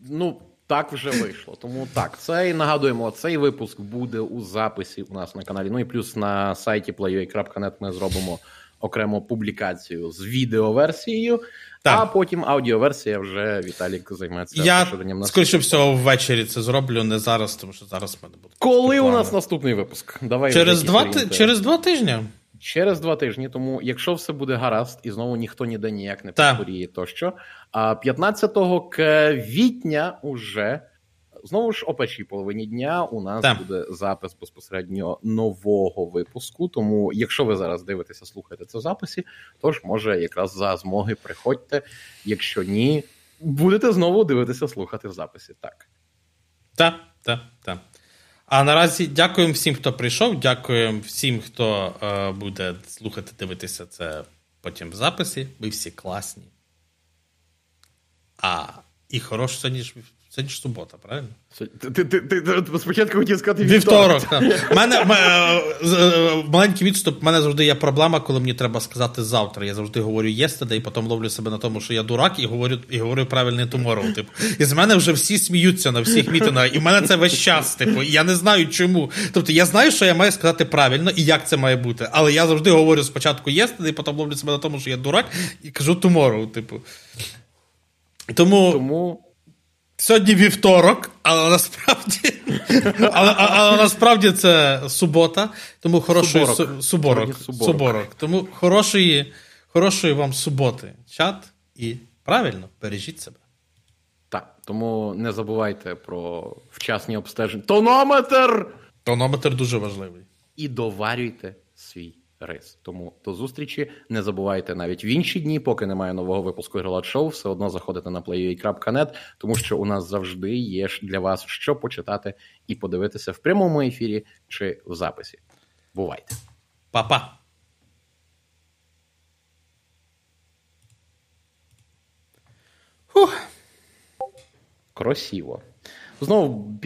Ну, так вже вийшло. Тому так, цей нагадуємо, цей випуск буде у записі у нас на каналі. Ну і плюс на сайті playua.net ми зробимо окрему публікацію з відеоверсією, Так. а потім аудіоверсія вже Віталік займеться Я, на скоріше всього, ввечері це зроблю, не зараз, тому що зараз в мене буде. Коли у нас наступний випуск? Давай Через два, ти- через два тижні. Через два тижні. Тому, якщо все буде гаразд, і знову ніхто ніде ніяк не похворіє, тощо. А 15 квітня уже знову ж о першій половині дня у нас Так. буде запис безпосередньо нового випуску. Тому, якщо ви зараз дивитеся, слухаєте це в записі, то ж може якраз за змоги приходьте. Якщо ні, будете знову дивитися, слухати в записі. Так. Так, так, так. А наразі дякуємо всім, хто прийшов. Дякуємо всім, хто е, буде слухати, дивитися це потім в записі. Ви всі класні. А, і хорош сьогодні ж, сьогодні ж субота, правильно? Ти, ти, ти, спочатку хотів сказати Вівторок. так. Мене, е, е, маленький відступ. У мене завжди є проблема, коли мені треба сказати завтра. Я завжди говорю yesterday, і потім ловлю себе на тому, що я дурак, і говорю, і говорю правильний tomorrow. Типу. І з мене вже всі сміються на всіх мітингах, і в мене це весь час. Типу, і я не знаю чому. Тобто я знаю, що я маю сказати правильно і як це має бути. Але я завжди говорю спочатку yesterday, потім ловлю себе на тому, що я дурак, і кажу tomorrow. Типу. Тому Тому Сьогодні вівторок, але насправді але, але насправді це субота, тому хорошої Суборок. суборок, суборок. суборок. Тому хорошої, хорошої вам суботи, чат, і правильно бережіть себе. Так, тому не забувайте про вчасні обстеження. Тонометр! Тонометр дуже важливий. І доварюйте рис. Тому до зустрічі. Не забувайте навіть в інші дні, поки немає нового випуску Грилат Шоу, все одно заходите на playua.net, тому що у нас завжди є для вас що почитати і подивитися в прямому ефірі чи в записі. Бувайте! Па-па. Фух. Красиво. Знову